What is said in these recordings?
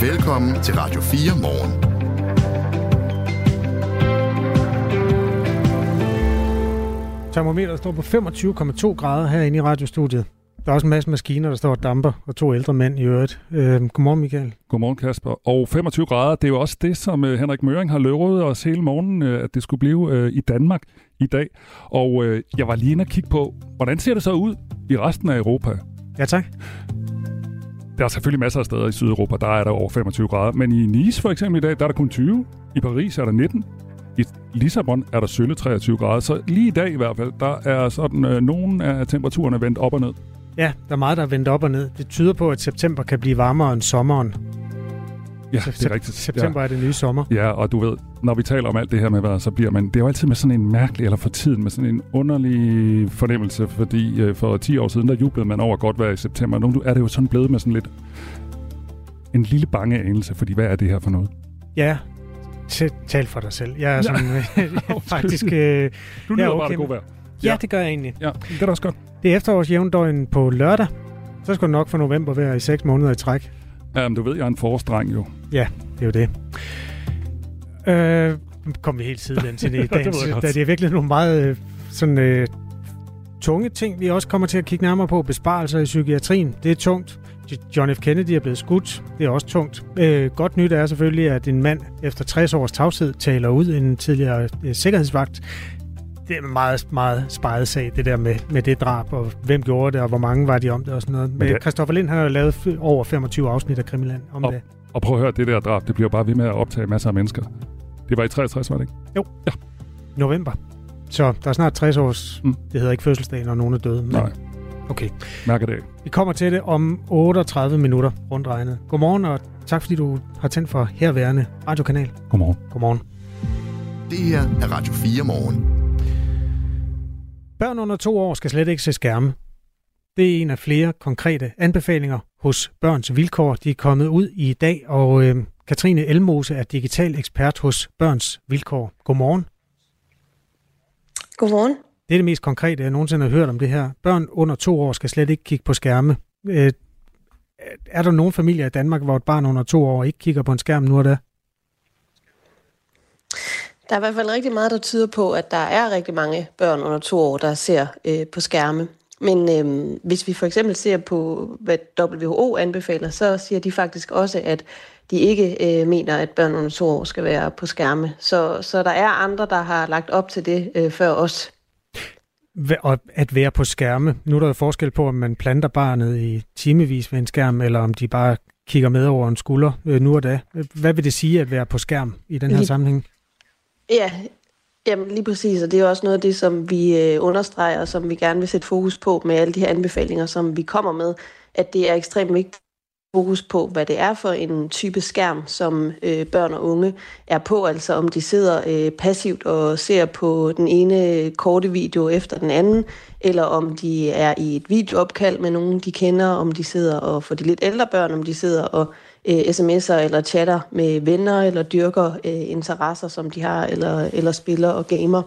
Velkommen til Radio 4 morgen. Termometeret står på 25,2 grader herinde i radiostudiet. Der er også en masse maskiner, der står og damper, og to ældre mænd i øvrigt. Øh, godmorgen, Michael. Godmorgen, Kasper. Og 25 grader, det er jo også det, som øh, Henrik Møring har lovet os hele morgen, øh, at det skulle blive øh, i Danmark i dag. Og øh, jeg var lige inde og kigge på, hvordan ser det så ud i resten af Europa? Ja, tak. Der er selvfølgelig masser af steder i Sydeuropa, der er der over 25 grader. Men i Nice for eksempel i dag, der er der kun 20. I Paris er der 19. I Lissabon er der sølle 23 grader. Så lige i dag i hvert fald, der er sådan øh, nogle af temperaturerne vendt op og ned. Ja, der er meget, der er vendt op og ned. Det tyder på, at september kan blive varmere end sommeren. Ja, det er rigtigt. September ja. er det nye sommer. Ja, og du ved, når vi taler om alt det her med vejret, så bliver man, det er jo altid med sådan en mærkelig, eller for tiden, med sådan en underlig fornemmelse, fordi øh, for 10 år siden, der jublede man over godt vejr i september. Nu er det jo sådan blevet med sådan lidt en lille bange anelse, fordi hvad er det her for noget? Ja, tal for dig selv. Jeg er sådan, ja. faktisk... Øh, du nyder ja, okay. bare det gode vejr. Ja, det gør jeg egentlig. Ja, det er da også godt. Det er efterårs jævndøgn på lørdag. Så skal du nok for november være i 6 måneder i træk. Jamen, du ved, jeg er en forårsdreng jo. Ja, det er jo det. Øh, kom vi helt siden til det i dag. det, det er virkelig nogle meget øh, sådan, øh, tunge ting, vi også kommer til at kigge nærmere på. Besparelser i psykiatrien, det er tungt. John F. Kennedy er blevet skudt. Det er også tungt. Øh, godt nyt er selvfølgelig, at en mand efter 60 års tavshed taler ud en tidligere øh, sikkerhedsvagt det er en meget, meget sparet sag, det der med, med det drab, og hvem gjorde det, og hvor mange var de om det og sådan noget. Men det... Christoffer Lind har jo lavet over 25 afsnit af Krimiland om og, det. Og prøv at høre, det der drab, det bliver bare ved med at optage masser af mennesker. Det var i 63, var det ikke? Jo. Ja. November. Så der er snart 60 års, mm. det hedder ikke fødselsdag, når nogen er døde. Men... Nej. Okay. Mærker det Vi kommer til det om 38 minutter rundt regnet. Godmorgen, og tak fordi du har tændt for herværende radiokanal. Godmorgen. Godmorgen. Det her er Radio 4 morgen. Børn under to år skal slet ikke se skærme. Det er en af flere konkrete anbefalinger hos Børns Vilkår. De er kommet ud i dag, og øh, Katrine Elmose er digital ekspert hos Børns Vilkår. Godmorgen. Godmorgen. Det er det mest konkrete, jeg nogensinde har hørt om det her. Børn under to år skal slet ikke kigge på skærme. Øh, er der nogle familier i Danmark, hvor et barn under to år ikke kigger på en skærm nu og da? Der er i hvert fald rigtig meget, der tyder på, at der er rigtig mange børn under to år, der ser øh, på skærme. Men øh, hvis vi for eksempel ser på, hvad WHO anbefaler, så siger de faktisk også, at de ikke øh, mener, at børn under to år skal være på skærme. Så, så der er andre, der har lagt op til det øh, før os. Og at være på skærme. Nu er der jo forskel på, om man planter barnet i timevis ved en skærm, eller om de bare kigger med over en skulder øh, nu og da. Hvad vil det sige at være på skærm i den her lige, sammenhæng? Ja, jamen lige præcis, og det er også noget af det, som vi øh, understreger, og som vi gerne vil sætte fokus på med alle de her anbefalinger, som vi kommer med, at det er ekstremt vigtigt fokus på, hvad det er for en type skærm, som øh, børn og unge er på, altså om de sidder øh, passivt og ser på den ene øh, korte video efter den anden, eller om de er i et videoopkald med nogen, de kender, om de sidder og for de lidt ældre børn, om de sidder og øh, sms'er eller chatter med venner eller dyrker øh, interesser, som de har, eller, eller spiller og gamer.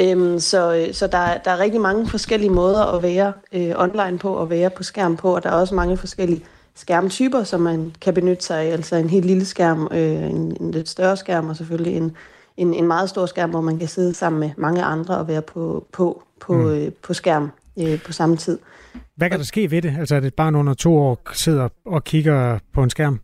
Øhm, så så der, der er rigtig mange forskellige måder at være øh, online på og være på skærm på, og der er også mange forskellige skærmtyper, som man kan benytte sig af. Altså en helt lille skærm, øh, en, en lidt større skærm, og selvfølgelig en, en, en meget stor skærm, hvor man kan sidde sammen med mange andre og være på, på, på, mm. øh, på skærm øh, på samme tid. Hvad kan der ske ved det? Altså at et barn under to år sidder og kigger på en skærm?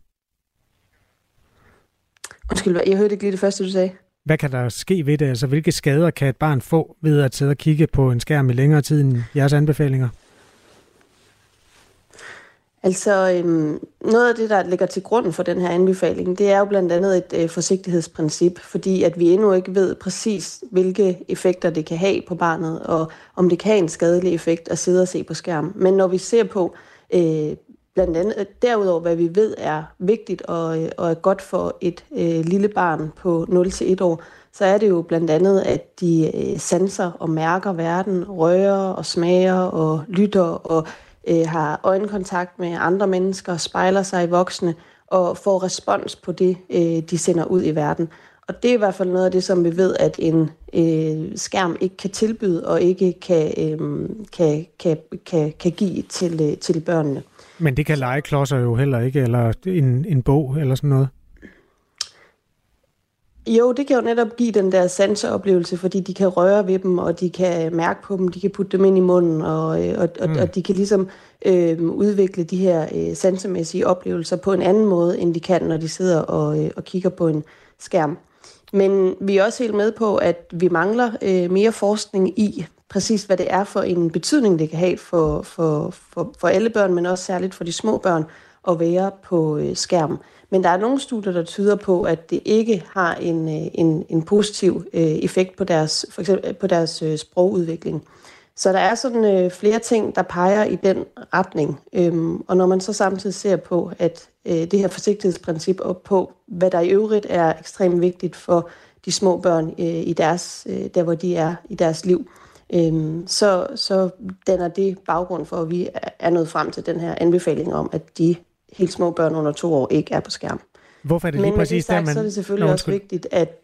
Undskyld, jeg hørte ikke lige det første, du sagde. Hvad kan der ske ved det? Altså, hvilke skader kan et barn få ved at sidde og kigge på en skærm i længere tid end jeres anbefalinger? Altså, øhm, noget af det, der ligger til grund for den her anbefaling, det er jo blandt andet et øh, forsigtighedsprincip, fordi at vi endnu ikke ved præcis, hvilke effekter det kan have på barnet, og om det kan have en skadelig effekt at sidde og se på skærm. Men når vi ser på øh, blandt andet derudover, hvad vi ved er vigtigt og, øh, og er godt for et øh, lille barn på 0-1 år, så er det jo blandt andet, at de øh, sanser og mærker verden, rører og smager og lytter og øh, har øjenkontakt med andre mennesker, spejler sig i voksne og får respons på det, øh, de sender ud i verden. Og det er i hvert fald noget af det, som vi ved, at en øh, skærm ikke kan tilbyde og ikke kan, øh, kan, kan, kan, kan give til, øh, til børnene. Men det kan legeklodser jo heller ikke, eller en, en bog eller sådan noget? Jo, det kan jo netop give den der sanseoplevelse, fordi de kan røre ved dem, og de kan mærke på dem, de kan putte dem ind i munden, og, øh, og, og, mm. og de kan ligesom øh, udvikle de her øh, sansemæssige oplevelser på en anden måde, end de kan, når de sidder og, øh, og kigger på en skærm. Men vi er også helt med på, at vi mangler øh, mere forskning i præcis, hvad det er for en betydning, det kan have for, for, for, for alle børn, men også særligt for de små børn, at være på øh, skærm. Men der er nogle studier, der tyder på, at det ikke har en, øh, en, en positiv øh, effekt på deres, for eksempel øh, på deres øh, sprogudvikling. Så der er sådan øh, flere ting, der peger i den retning. Øhm, og når man så samtidig ser på, at øh, det her forsigtighedsprincip op på, hvad der i øvrigt er ekstremt vigtigt for de små børn øh, i deres, øh, der hvor de er i deres liv, øh, så, så danner det baggrund for, at vi er nået frem til den her anbefaling om, at de helt små børn under to år ikke er på skærm. Hvorfor er det lige men præcis sagt, der, man... så er det selvfølgelig Nå, også vigtigt, at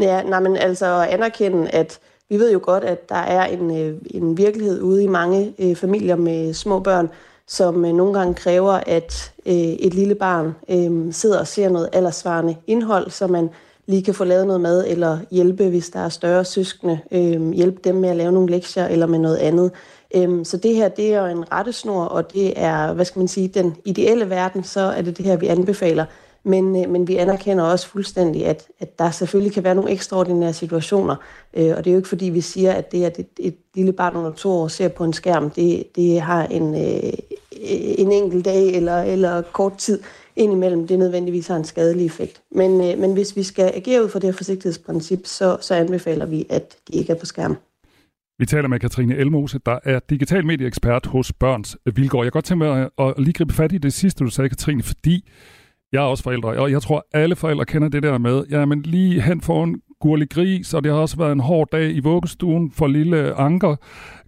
ja, nej, men altså at anerkende, at vi ved jo godt, at der er en, øh, en virkelighed ude i mange øh, familier med små børn, som øh, nogle gange kræver, at øh, et lille barn øh, sidder og ser noget aldersvarende indhold, så man lige kan få lavet noget mad, eller hjælpe, hvis der er større søskende, øh, hjælpe dem med at lave nogle lektier, eller med noget andet. Øh, så det her, det er en rettesnor, og det er, hvad skal man sige, den ideelle verden, så er det det her, vi anbefaler. Men, øh, men vi anerkender også fuldstændig, at, at der selvfølgelig kan være nogle ekstraordinære situationer. Øh, og det er jo ikke fordi, vi siger, at det, at et, et lille barn under to år ser på en skærm, det, det har en, øh, en enkelt dag eller, eller kort tid indimellem, det nødvendigvis har en skadelig effekt. Men, øh, men hvis vi skal agere ud fra det her forsigtighedsprincip, så, så anbefaler vi, at de ikke er på skærm. Vi taler med Katrine Elmose, der er digital medieekspert hos Børns Vilgård. Jeg kan godt tænke mig at lige gribe fat i det sidste, du sagde, Katrine, fordi jeg er også forældre, og jeg tror, alle forældre kender det der med, ja, men lige hen foran gurlig gris, og det har også været en hård dag i vuggestuen for lille Anker.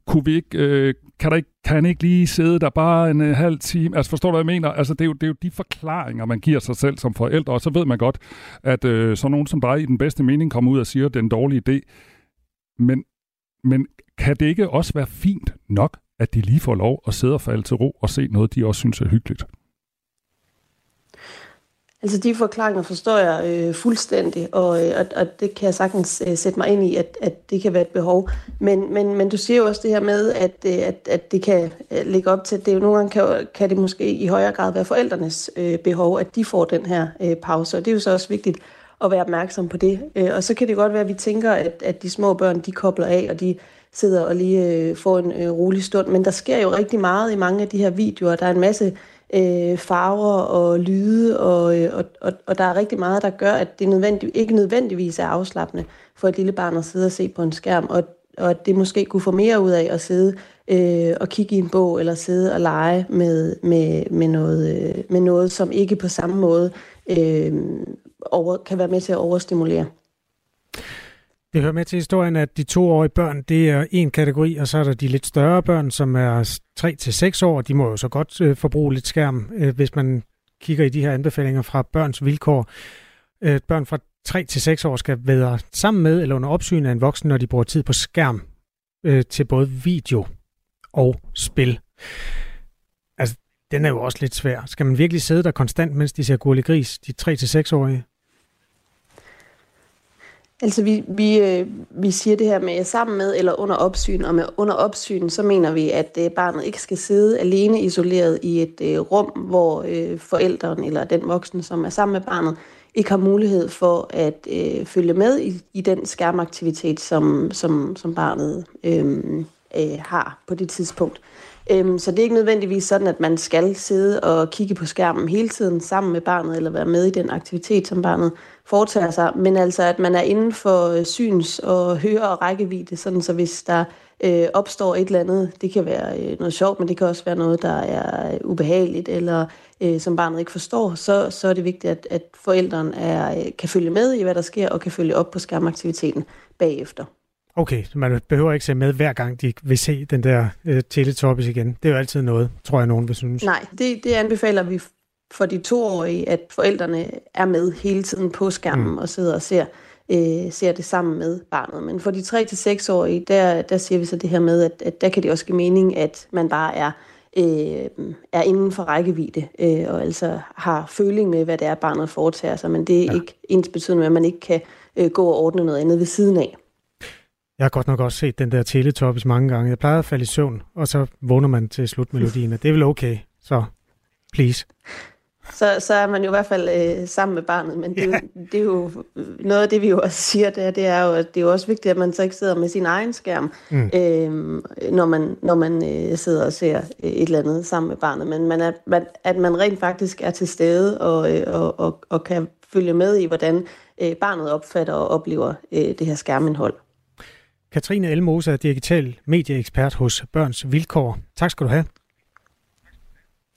Kunne vi ikke, øh, kan, der ikke, kan han ikke lige sidde der bare en uh, halv time? Altså forstår du, hvad jeg mener? Altså det er, jo, det er jo de forklaringer, man giver sig selv som forældre, og så ved man godt, at øh, sådan nogen som dig i den bedste mening kommer ud og siger, at det er en dårlig idé. Men, men kan det ikke også være fint nok, at de lige får lov at sidde og falde til ro og se noget, de også synes er hyggeligt? Altså de forklaringer forstår jeg øh, fuldstændig, og, øh, og, og det kan jeg sagtens øh, sætte mig ind i, at, at det kan være et behov. Men, men, men du siger jo også det her med, at, øh, at, at det kan øh, ligge op til, at det jo nogle gange kan, kan det måske i højere grad være forældrenes øh, behov, at de får den her øh, pause, og det er jo så også vigtigt at være opmærksom på det. Øh, og så kan det godt være, at vi tænker, at, at de små børn, de kobler af, og de sidder og lige øh, får en øh, rolig stund. Men der sker jo rigtig meget i mange af de her videoer. Der er en masse øh, farver og lyde, og, øh, og, og, og der er rigtig meget, der gør, at det nødvendig, ikke nødvendigvis er afslappende for et lille barn at sidde og se på en skærm, og, og at det måske kunne få mere ud af at sidde øh, og kigge i en bog, eller sidde og lege med, med, med, noget, øh, med noget, som ikke på samme måde øh, over, kan være med til at overstimulere. Det hører med til historien, at de toårige børn, det er en kategori, og så er der de lidt større børn, som er 3-6 år. De må jo så godt øh, forbruge lidt skærm, øh, hvis man kigger i de her anbefalinger fra børns vilkår. Øh, børn fra 3 til 6 år skal være sammen med eller under opsyn af en voksen, når de bruger tid på skærm øh, til både video og spil. Altså, den er jo også lidt svær. Skal man virkelig sidde der konstant, mens de ser gurlig gris, de 3 til 6 årige? Altså vi, vi, øh, vi siger det her med sammen med eller under opsyn, og med under opsyn, så mener vi, at øh, barnet ikke skal sidde alene isoleret i et øh, rum, hvor øh, eller den voksne, som er sammen med barnet, ikke har mulighed for at øh, følge med i, i den skærmaktivitet, som, som, som barnet øh, øh, har på det tidspunkt. Øhm, så det er ikke nødvendigvis sådan, at man skal sidde og kigge på skærmen hele tiden sammen med barnet, eller være med i den aktivitet, som barnet foretager sig, men altså at man er inden for øh, syns- og høre- og rækkevidde, sådan så hvis der øh, opstår et eller andet, det kan være øh, noget sjovt, men det kan også være noget, der er ubehageligt, eller øh, som barnet ikke forstår, så, så er det vigtigt, at, at forældrene er, øh, kan følge med i, hvad der sker, og kan følge op på skærmaktiviteten bagefter. Okay, man behøver ikke se med hver gang, de vil se den der øh, Teletubbies igen. Det er jo altid noget, tror jeg, nogen vil synes. Nej, det, det anbefaler vi for de toårige, at forældrene er med hele tiden på skærmen mm. og sidder og ser, øh, ser det sammen med barnet. Men for de 3-6-årige, der, der siger vi så det her med, at, at der kan det også give mening, at man bare er øh, er inden for rækkevidde, øh, og altså har føling med, hvad det er, barnet foretager sig, men det er ja. ikke ens betydende med, at man ikke kan øh, gå og ordne noget andet ved siden af. Jeg har godt nok også set den der Teletubbies mange gange. Jeg plejer at falde i søvn, og så vågner man til slutmelodien, det er vel okay, så please så, så er man jo i hvert fald øh, sammen med barnet. Men det, ja. det er jo noget af det, vi jo også siger, det er, det er jo, at det er jo også vigtigt, at man så ikke sidder med sin egen skærm, mm. øh, når man, når man øh, sidder og ser et eller andet sammen med barnet. Men man er, man, at man rent faktisk er til stede og, øh, og, og, og kan følge med i, hvordan øh, barnet opfatter og oplever øh, det her skærmindhold. Katrine Elmose er digital medieekspert hos Børns Vilkår. Tak skal du have.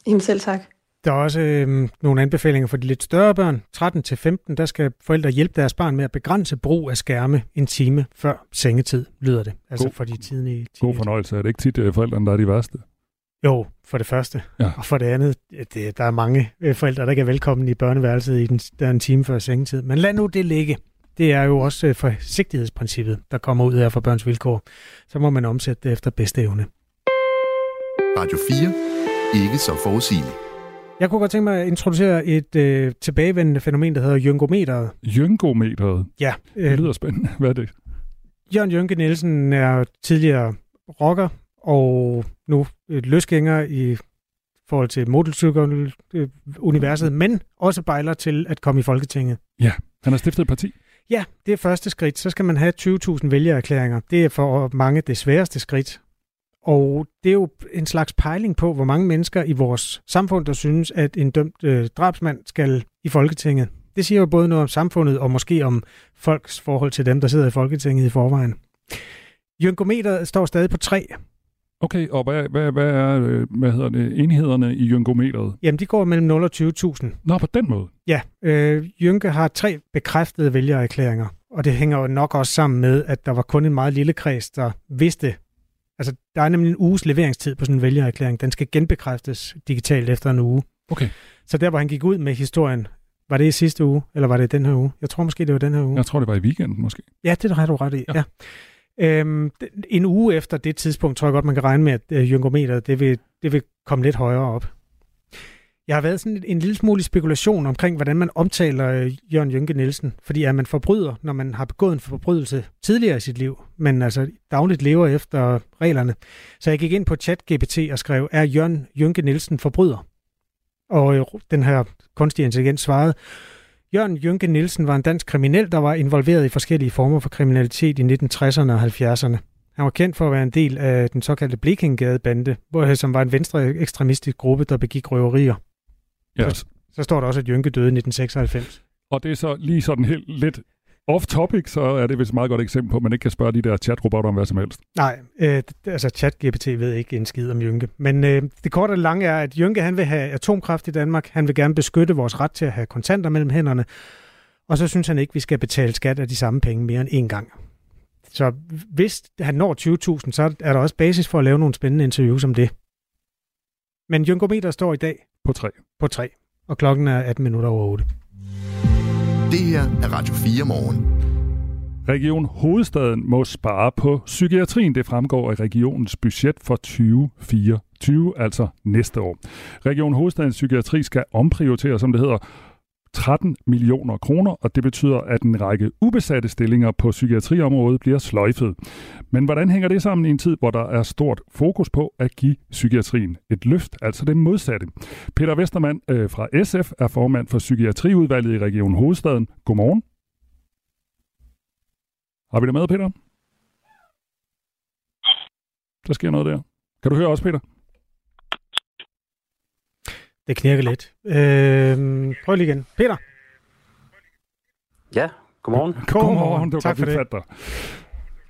Jamen selv tak. Der er også øh, nogle anbefalinger for de lidt større børn. 13-15, der skal forældre hjælpe deres barn med at begrænse brug af skærme en time før sengetid, lyder det. Altså god, for de tidlige... God fornøjelse. Er det ikke tit øh, forældrene, der er de værste? Jo, for det første. Ja. Og for det andet, det, der er mange øh, forældre, der ikke er velkommen i børneværelset i den, der er en time før sengetid. Men lad nu det ligge. Det er jo også øh, forsigtighedsprincippet, der kommer ud her for børns vilkår. Så må man omsætte det efter bedste evne. Radio 4. Ikke så forudsigeligt. Jeg kunne godt tænke mig at introducere et øh, tilbagevendende fænomen, der hedder jyngometeret. Jyngometeret? Ja. Øh, det lyder spændende. Hvad er det? Jørgen Jynke Nielsen er tidligere rocker og nu et løsgænger i forhold til motorcykeluniverset, øh, men også bejler til at komme i Folketinget. Ja, han har stiftet et parti. Ja, det er første skridt. Så skal man have 20.000 vælgererklæringer. Det er for mange det sværeste skridt. Og det er jo en slags pejling på, hvor mange mennesker i vores samfund, der synes, at en dømt øh, drabsmand skal i Folketinget. Det siger jo både noget om samfundet og måske om folks forhold til dem, der sidder i Folketinget i forvejen. Jynkometer står stadig på 3. Okay, og hvad, hvad, hvad er øh, hvad hedder det, enhederne i Jynkometeret? Jamen, de går mellem 0 og 20.000. Nå, på den måde? Ja, øh, Jynke har tre bekræftede vælgererklæringer, og det hænger jo nok også sammen med, at der var kun en meget lille kreds, der vidste, Altså, der er nemlig en uges leveringstid på sådan en vælgererklæring. Den skal genbekræftes digitalt efter en uge. Okay. Så der, hvor han gik ud med historien, var det i sidste uge, eller var det den her uge? Jeg tror måske, det var den her uge. Jeg tror, det var i weekenden måske. Ja, det har du ret i, ja. ja. Øhm, en uge efter det tidspunkt, tror jeg godt, man kan regne med, at øh, det vil, det vil komme lidt højere op. Jeg har været sådan en lille smule spekulation omkring, hvordan man omtaler øh, Jørgen Jynke Nielsen. Fordi er man forbryder, når man har begået en forbrydelse tidligere i sit liv, men altså dagligt lever efter reglerne. Så jeg gik ind på ChatGPT og skrev, er Jørgen Jynke Nielsen forbryder? Og øh, den her kunstige intelligens svarede, Jørgen Jynke Nielsen var en dansk kriminel, der var involveret i forskellige former for kriminalitet i 1960'erne og 70'erne. Han var kendt for at være en del af den såkaldte Blikkinggade-bande, som var en venstre ekstremistisk gruppe, der begik røverier. Ja. Så, så står der også, at Jynke døde i 1996. Og det er så lige sådan helt lidt off-topic, så er det vist et meget godt eksempel på, at man ikke kan spørge de der chatrobotter om hvad som helst. Nej, øh, altså ChatGPT ved ikke en skid om Jynke. Men øh, det korte og lange er, at Jynke han vil have atomkraft i Danmark. Han vil gerne beskytte vores ret til at have kontanter mellem hænderne. Og så synes han ikke, at vi skal betale skat af de samme penge mere end én gang. Så hvis han når 20.000, så er der også basis for at lave nogle spændende interviews om det. Men Jynkometer står i dag på 3. På 3. Og klokken er 18 minutter over 8. Det her er Radio 4 morgen. Region Hovedstaden må spare på psykiatrien. Det fremgår af regionens budget for 2024, altså næste år. Region Hovedstadens Psykiatri skal omprioritere, som det hedder, 13 millioner kroner, og det betyder, at en række ubesatte stillinger på psykiatriområdet bliver sløjfet. Men hvordan hænger det sammen i en tid, hvor der er stort fokus på at give psykiatrien et løft, altså det modsatte? Peter Vestermand øh, fra SF er formand for Psykiatriudvalget i Region Hovedstaden. Godmorgen. Har vi det med, Peter? Der sker noget der. Kan du høre os, Peter? Det knirker lidt. Øh, prøv lige igen. Peter? Ja, godmorgen. Godmorgen, godmorgen. det var tak godt, for det.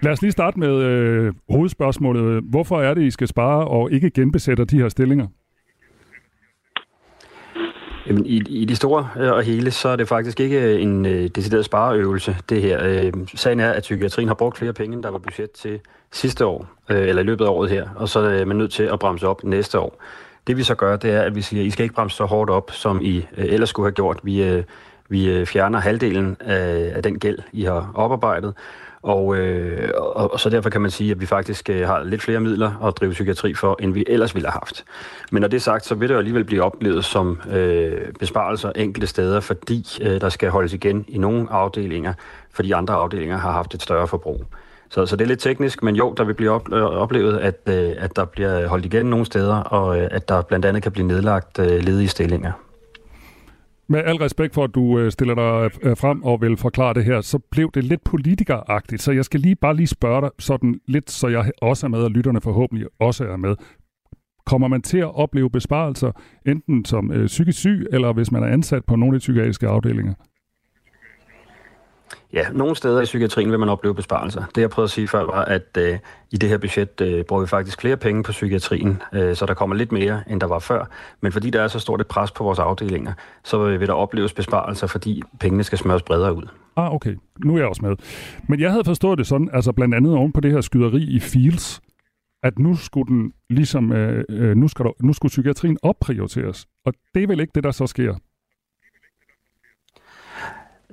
Lad os lige starte med øh, hovedspørgsmålet. Hvorfor er det, I skal spare og ikke genbesætter de her stillinger? Jamen, i, I det store øh, og hele, så er det faktisk ikke en øh, decideret spareøvelse, det her. Øh, sagen er, at psykiatrien har brugt flere penge, end der var budget til sidste år, øh, eller i løbet af året her, og så er man nødt til at bremse op næste år. Det vi så gør, det er, at vi siger, at I skal ikke bremse så hårdt op, som I øh, ellers skulle have gjort. Vi, øh, vi øh, fjerner halvdelen af, af den gæld, I har oparbejdet, Og, øh, og, og så derfor kan man sige, at vi faktisk øh, har lidt flere midler at drive psykiatri for, end vi ellers ville have haft. Men når det er sagt, så vil det jo alligevel blive oplevet som øh, besparelser enkelte steder, fordi øh, der skal holdes igen i nogle afdelinger, fordi andre afdelinger har haft et større forbrug. Så, så det er lidt teknisk, men jo, der vil blive op, øh, oplevet, at, øh, at der bliver holdt igen nogle steder, og øh, at der blandt andet kan blive nedlagt øh, ledige stillinger. Med al respekt for, at du øh, stiller dig øh, frem og vil forklare det her, så blev det lidt politikeragtigt. Så jeg skal lige bare lige spørge dig sådan lidt, så jeg også er med, og lytterne forhåbentlig også er med. Kommer man til at opleve besparelser, enten som øh, psykisk syg, eller hvis man er ansat på nogle af de psykiatriske afdelinger? Ja, nogle steder i psykiatrien vil man opleve besparelser. Det jeg prøvede at sige før var, at øh, i det her budget øh, bruger vi faktisk flere penge på psykiatrien, øh, så der kommer lidt mere, end der var før. Men fordi der er så stort et pres på vores afdelinger, så vil der opleves besparelser, fordi pengene skal smøres bredere ud. Ah, okay. Nu er jeg også med. Men jeg havde forstået det sådan, altså blandt andet oven på det her skyderi i Fields, at nu skulle den ligesom, øh, øh nu, skal der, nu skulle psykiatrien opprioriteres. Og det er vel ikke det, der så sker?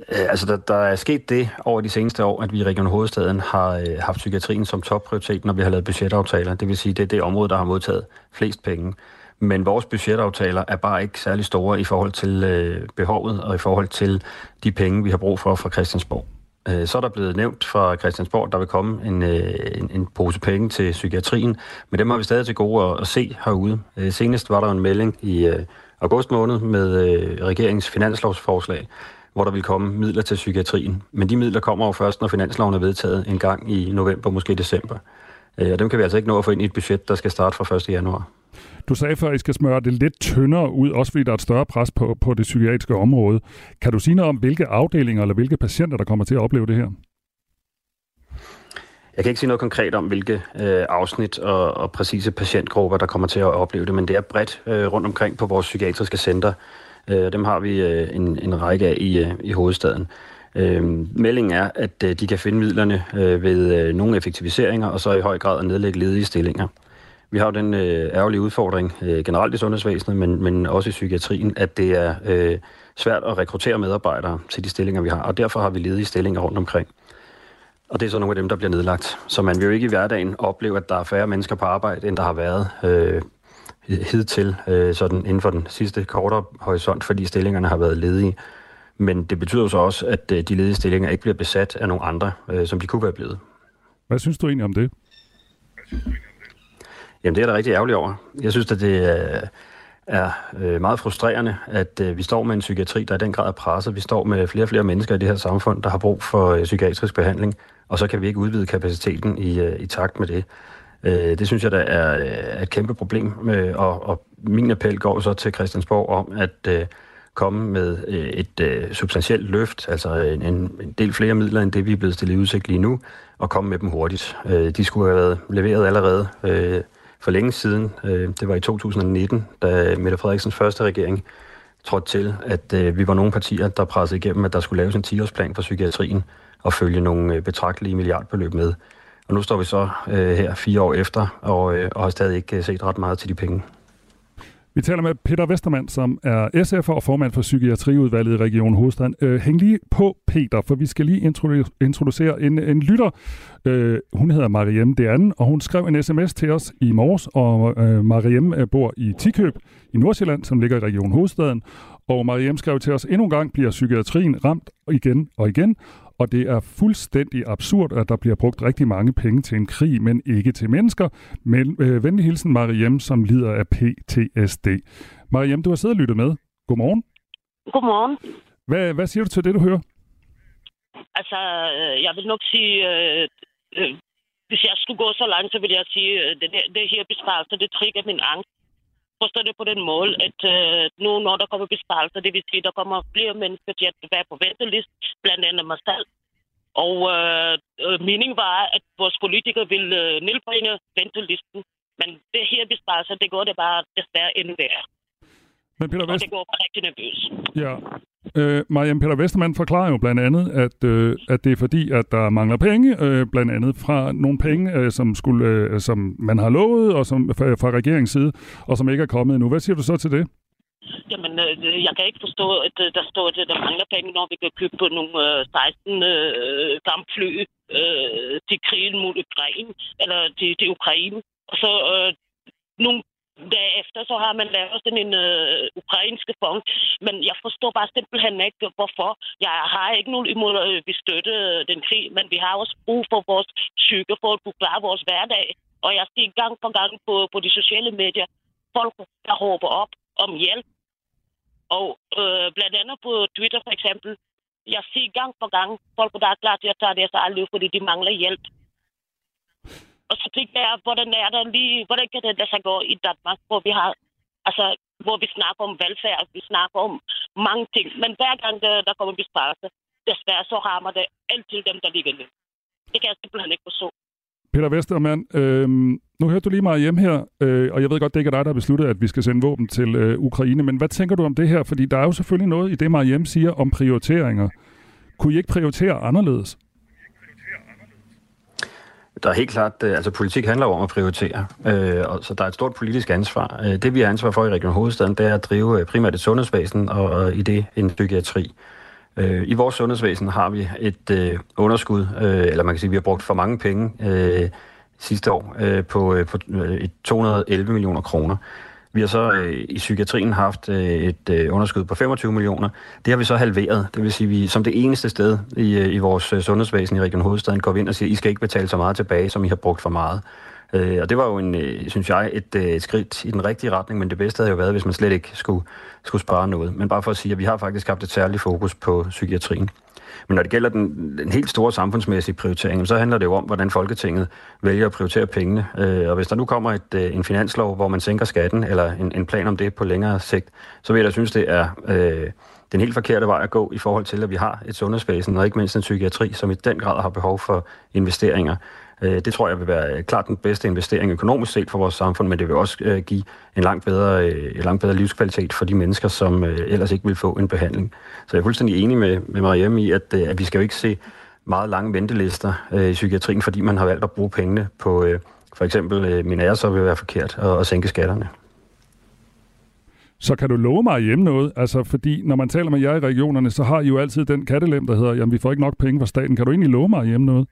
Øh, altså, der, der er sket det over de seneste år, at vi i Region Hovedstaden har øh, haft psykiatrien som topprioritet, når vi har lavet budgetaftaler. Det vil sige, det er det område, der har modtaget flest penge. Men vores budgetaftaler er bare ikke særlig store i forhold til øh, behovet og i forhold til de penge, vi har brug for fra Christiansborg. Øh, så er der blevet nævnt fra Christiansborg, at der vil komme en, øh, en, en pose penge til psykiatrien, men dem har vi stadig til gode at, at se herude. Øh, senest var der en melding i øh, august måned med øh, regeringens finanslovsforslag, hvor der vil komme midler til psykiatrien. Men de midler kommer jo først, når finansloven er vedtaget en gang i november, måske december. Øh, og dem kan vi altså ikke nå at få ind i et budget, der skal starte fra 1. januar. Du sagde før, at I skal smøre det lidt tyndere ud, også fordi der er et større pres på, på det psykiatriske område. Kan du sige noget om, hvilke afdelinger eller hvilke patienter, der kommer til at opleve det her? Jeg kan ikke sige noget konkret om, hvilke øh, afsnit og, og præcise patientgrupper, der kommer til at opleve det, men det er bredt øh, rundt omkring på vores psykiatriske center. Øh, dem har vi øh, en, en række af i, øh, i hovedstaden. Øh, meldingen er, at øh, de kan finde midlerne øh, ved øh, nogle effektiviseringer, og så i høj grad at nedlægge ledige stillinger. Vi har jo den øh, ærgerlige udfordring øh, generelt i sundhedsvæsenet, men, men også i psykiatrien, at det er øh, svært at rekruttere medarbejdere til de stillinger, vi har, og derfor har vi ledige stillinger rundt omkring. Og det er så nogle af dem, der bliver nedlagt. Så man vil jo ikke i hverdagen opleve, at der er færre mennesker på arbejde, end der har været øh, hidtil, øh, sådan inden for den sidste kortere horisont, fordi stillingerne har været ledige. Men det betyder så også, at øh, de ledige stillinger ikke bliver besat af nogle andre, øh, som de kunne være blevet. Hvad synes du egentlig om det? Jamen, det er da rigtig ærgerligt over. Jeg synes, at det er, er øh, meget frustrerende, at øh, vi står med en psykiatri, der i den grad er presset. Vi står med flere og flere mennesker i det her samfund, der har brug for øh, psykiatrisk behandling, og så kan vi ikke udvide kapaciteten i, i takt med det. Øh, det synes jeg, der er, er et kæmpe problem, øh, og, og min appel går så til Christiansborg om at øh, komme med øh, et øh, substantielt løft, altså en, en del flere midler end det, vi er blevet stillet i udsigt lige nu, og komme med dem hurtigt. Øh, de skulle have været leveret allerede øh, for længe siden. Øh, det var i 2019, da Mette Frederiksens første regering trådte til, at øh, vi var nogle partier, der pressede igennem, at der skulle laves en 10-årsplan for psykiatrien og følge nogle øh, betragtelige milliardbeløb med. Og nu står vi så øh, her fire år efter, og, øh, og har stadig ikke øh, set ret meget til de penge. Vi taler med Peter Vestermand, som er SF'er og formand for Psykiatriudvalget i Region Hovedstaden. Øh, hæng lige på, Peter, for vi skal lige introducere en, en lytter. Øh, hun hedder Mariem Dean, og hun skrev en sms til os i morges, og øh, Mariem øh, bor i Tikøb i Nordsjælland, som ligger i Region Hovedstaden. Og Mariem skrev til os, endnu en gang bliver psykiatrien ramt igen og igen, og det er fuldstændig absurd, at der bliver brugt rigtig mange penge til en krig, men ikke til mennesker. Men øh, venlig hilsen Mariem, som lider af PTSD. Mariem, du har siddet og lyttet med. Godmorgen. Godmorgen. Hvad, hvad siger du til det, du hører? Altså, øh, jeg vil nok sige, øh, øh, hvis jeg skulle gå så langt, så vil jeg sige, at det, det her besparelse, det trigger min angst forstå det på den måde, at øh, nu når der kommer besparelser, det vil sige, at der kommer flere mennesker til at være på ventelist, blandt andet mig selv. Og øh, øh, meningen var, at vores politikere ville øh, nedbringe ventelisten. Men det her besparelser, det går det bare desværre endnu værre. Men Peter Vest... Og det går rigtig nervøs. Ja. Øh, Mariam Peter Vestermann forklarer jo blandt andet, at, øh, at det er fordi, at der mangler penge, øh, blandt andet fra nogle penge, øh, som, skulle, øh, som man har lovet, og som fra, fra regeringens side, og som ikke er kommet endnu. Hvad siger du så til det? Jamen, øh, jeg kan ikke forstå, at øh, der står, at øh, der mangler penge, når vi kan købe på nogle øh, 16 øh, kampfly øh, til krigen mod Ukraine, eller til, til Ukraine. Og så øh, nogle Derefter så har man lavet sådan en øh, ukrainske fond, men jeg forstår bare simpelthen ikke, hvorfor. Jeg har ikke nogen imod at vi støtte øh, den krig, men vi har også brug for vores psyke for at kunne klare vores hverdag. Og jeg ser gang på gang på, på de sociale medier, folk, der råber op om hjælp. Og øh, blandt andet på Twitter for eksempel, jeg ser gang på gang folk, der er klar til at tage deres eget liv, fordi de mangler hjælp. Og så tænkte jeg, hvordan er der lige, hvordan kan det lade sig gå i Danmark, hvor vi har, altså, hvor vi snakker om velfærd, vi snakker om mange ting. Men hver gang der, der kommer besparelse, desværre så rammer det altid dem, der ligger ned. Det kan jeg simpelthen ikke forstå. Peter Vestermann, øh, nu hørte du lige meget hjem her, øh, og jeg ved godt, det ikke er dig, der har besluttet, at vi skal sende våben til øh, Ukraine, men hvad tænker du om det her? Fordi der er jo selvfølgelig noget i det, Mariem siger om prioriteringer. Kunne I ikke prioritere anderledes? Der er helt klart, øh, altså politik handler om at prioritere, øh, og så der er et stort politisk ansvar. Øh, det vi har ansvar for i Region Hovedstaden, det er at drive øh, primært et sundhedsvæsen, og, og i det en psykiatri. Øh, I vores sundhedsvæsen har vi et øh, underskud, øh, eller man kan sige, at vi har brugt for mange penge øh, sidste år øh, på, øh, på øh, 211 millioner kroner. Vi har så øh, i psykiatrien haft øh, et øh, underskud på 25 millioner. Det har vi så halveret. Det vil sige, at vi som det eneste sted i, øh, i vores øh, sundhedsvæsen i Region Hovedstaden går vi ind og siger, at I skal ikke betale så meget tilbage, som I har brugt for meget. Øh, og det var jo, en, øh, synes jeg, et, øh, et skridt i den rigtige retning, men det bedste havde jo været, hvis man slet ikke skulle, skulle spare noget. Men bare for at sige, at vi har faktisk haft et særligt fokus på psykiatrien. Men når det gælder den, den helt store samfundsmæssige prioritering, så handler det jo om, hvordan Folketinget vælger at prioritere pengene. Øh, og hvis der nu kommer et, øh, en finanslov, hvor man sænker skatten, eller en, en plan om det på længere sigt, så vil jeg da synes, det er øh, den helt forkerte vej at gå i forhold til, at vi har et sundhedsvæsen, og ikke mindst en psykiatri, som i den grad har behov for investeringer. Øh, det tror jeg vil være øh, klart den bedste investering økonomisk set for vores samfund, men det vil også øh, give en langt bedre, øh, en langt bedre livskvalitet for de mennesker, som ellers ikke vil få en behandling. Så jeg er fuldstændig enig med, med Mariam i, at, at vi skal jo ikke se meget lange ventelister i psykiatrien, fordi man har valgt at bruge pengene på for eksempel min ære, så vil være forkert at, at sænke skatterne. Så kan du love mig hjemme noget? Altså, fordi når man taler med jer i regionerne, så har I jo altid den kattelem, der hedder, jamen vi får ikke nok penge fra staten. Kan du egentlig love mig hjemme noget?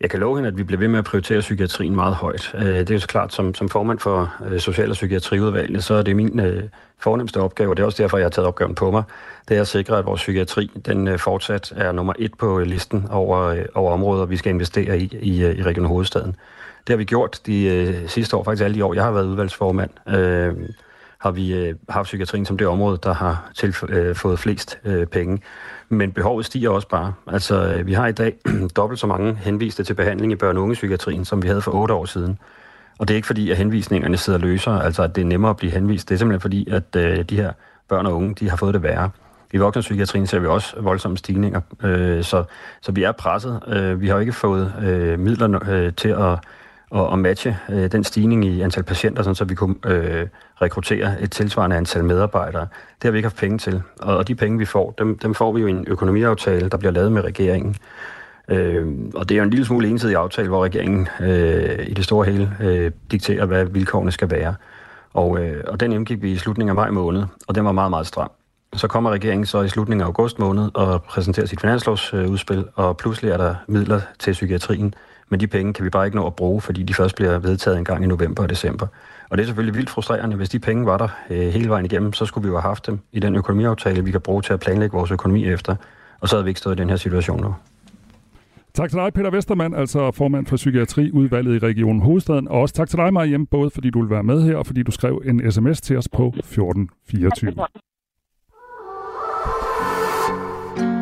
Jeg kan love hende, at vi bliver ved med at prioritere psykiatrien meget højt. Øh, det er jo så klart, som, som formand for øh, Social- og Psykiatriudvalget, så er det min øh, fornemmeste opgave, og det er også derfor, jeg har taget opgaven på mig, det er at sikre, at vores psykiatri den øh, fortsat er nummer et på listen over, over områder, vi skal investere i i, i Region Hovedstaden. Det har vi gjort de sidste år, faktisk alle de år, jeg har været udvalgsformand. Øh, har vi øh, haft psykiatrien som det område, der har tilf- øh, fået flest øh, penge. Men behovet stiger også bare. Altså, øh, vi har i dag dobbelt så mange henviste til behandling i børne- og ungepsykiatrien, som vi havde for otte år siden. Og det er ikke fordi, at henvisningerne sidder løsere, altså at det er nemmere at blive henvist. Det er simpelthen fordi, at øh, de her børn og unge, de har fået det værre. I voksenpsykiatrien ser vi også voldsomme stigninger, øh, så, så vi er presset. Øh, vi har jo ikke fået øh, midler øh, til at og, og matche øh, den stigning i antal patienter, sådan, så vi kunne øh, rekruttere et tilsvarende antal medarbejdere. Det har vi ikke haft penge til. Og, og de penge, vi får, dem, dem får vi jo i en økonomiaftale, der bliver lavet med regeringen. Øh, og det er jo en lille smule ensidig aftale, hvor regeringen øh, i det store hele øh, dikterer, hvad vilkårene skal være. Og, øh, og den indgik vi i slutningen af maj måned, og den var meget, meget stram. Så kommer regeringen så i slutningen af august måned og præsenterer sit finanslovsudspil, og pludselig er der midler til psykiatrien, men de penge kan vi bare ikke nå at bruge, fordi de først bliver vedtaget en gang i november og december. Og det er selvfølgelig vildt frustrerende. Hvis de penge var der øh, hele vejen igennem, så skulle vi jo have haft dem i den økonomiaftale, vi kan bruge til at planlægge vores økonomi efter. Og så havde vi ikke stået i den her situation nu. Tak til dig, Peter Vestermann, altså formand for Psykiatriudvalget i Regionen Hovedstaden. Og også tak til dig, Mariem, både fordi du vil være med her, og fordi du skrev en sms til os på 1424.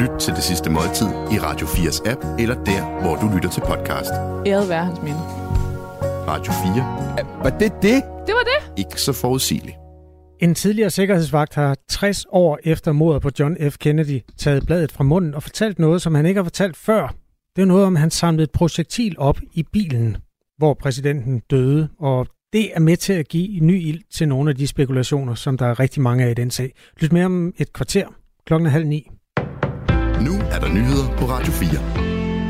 Lyt til det sidste måltid i Radio 4's app, eller der, hvor du lytter til podcast. Æret være hans minde. Radio 4. Var det det? Det var det. Ikke så forudsigeligt. En tidligere sikkerhedsvagt har 60 år efter mordet på John F. Kennedy taget bladet fra munden og fortalt noget, som han ikke har fortalt før. Det er noget om, at han samlede et projektil op i bilen, hvor præsidenten døde, og det er med til at give ny ild til nogle af de spekulationer, som der er rigtig mange af i den sag. Lyt mere om et kvarter. Klokken er halv ni. Nu er der nyheder på Radio 4.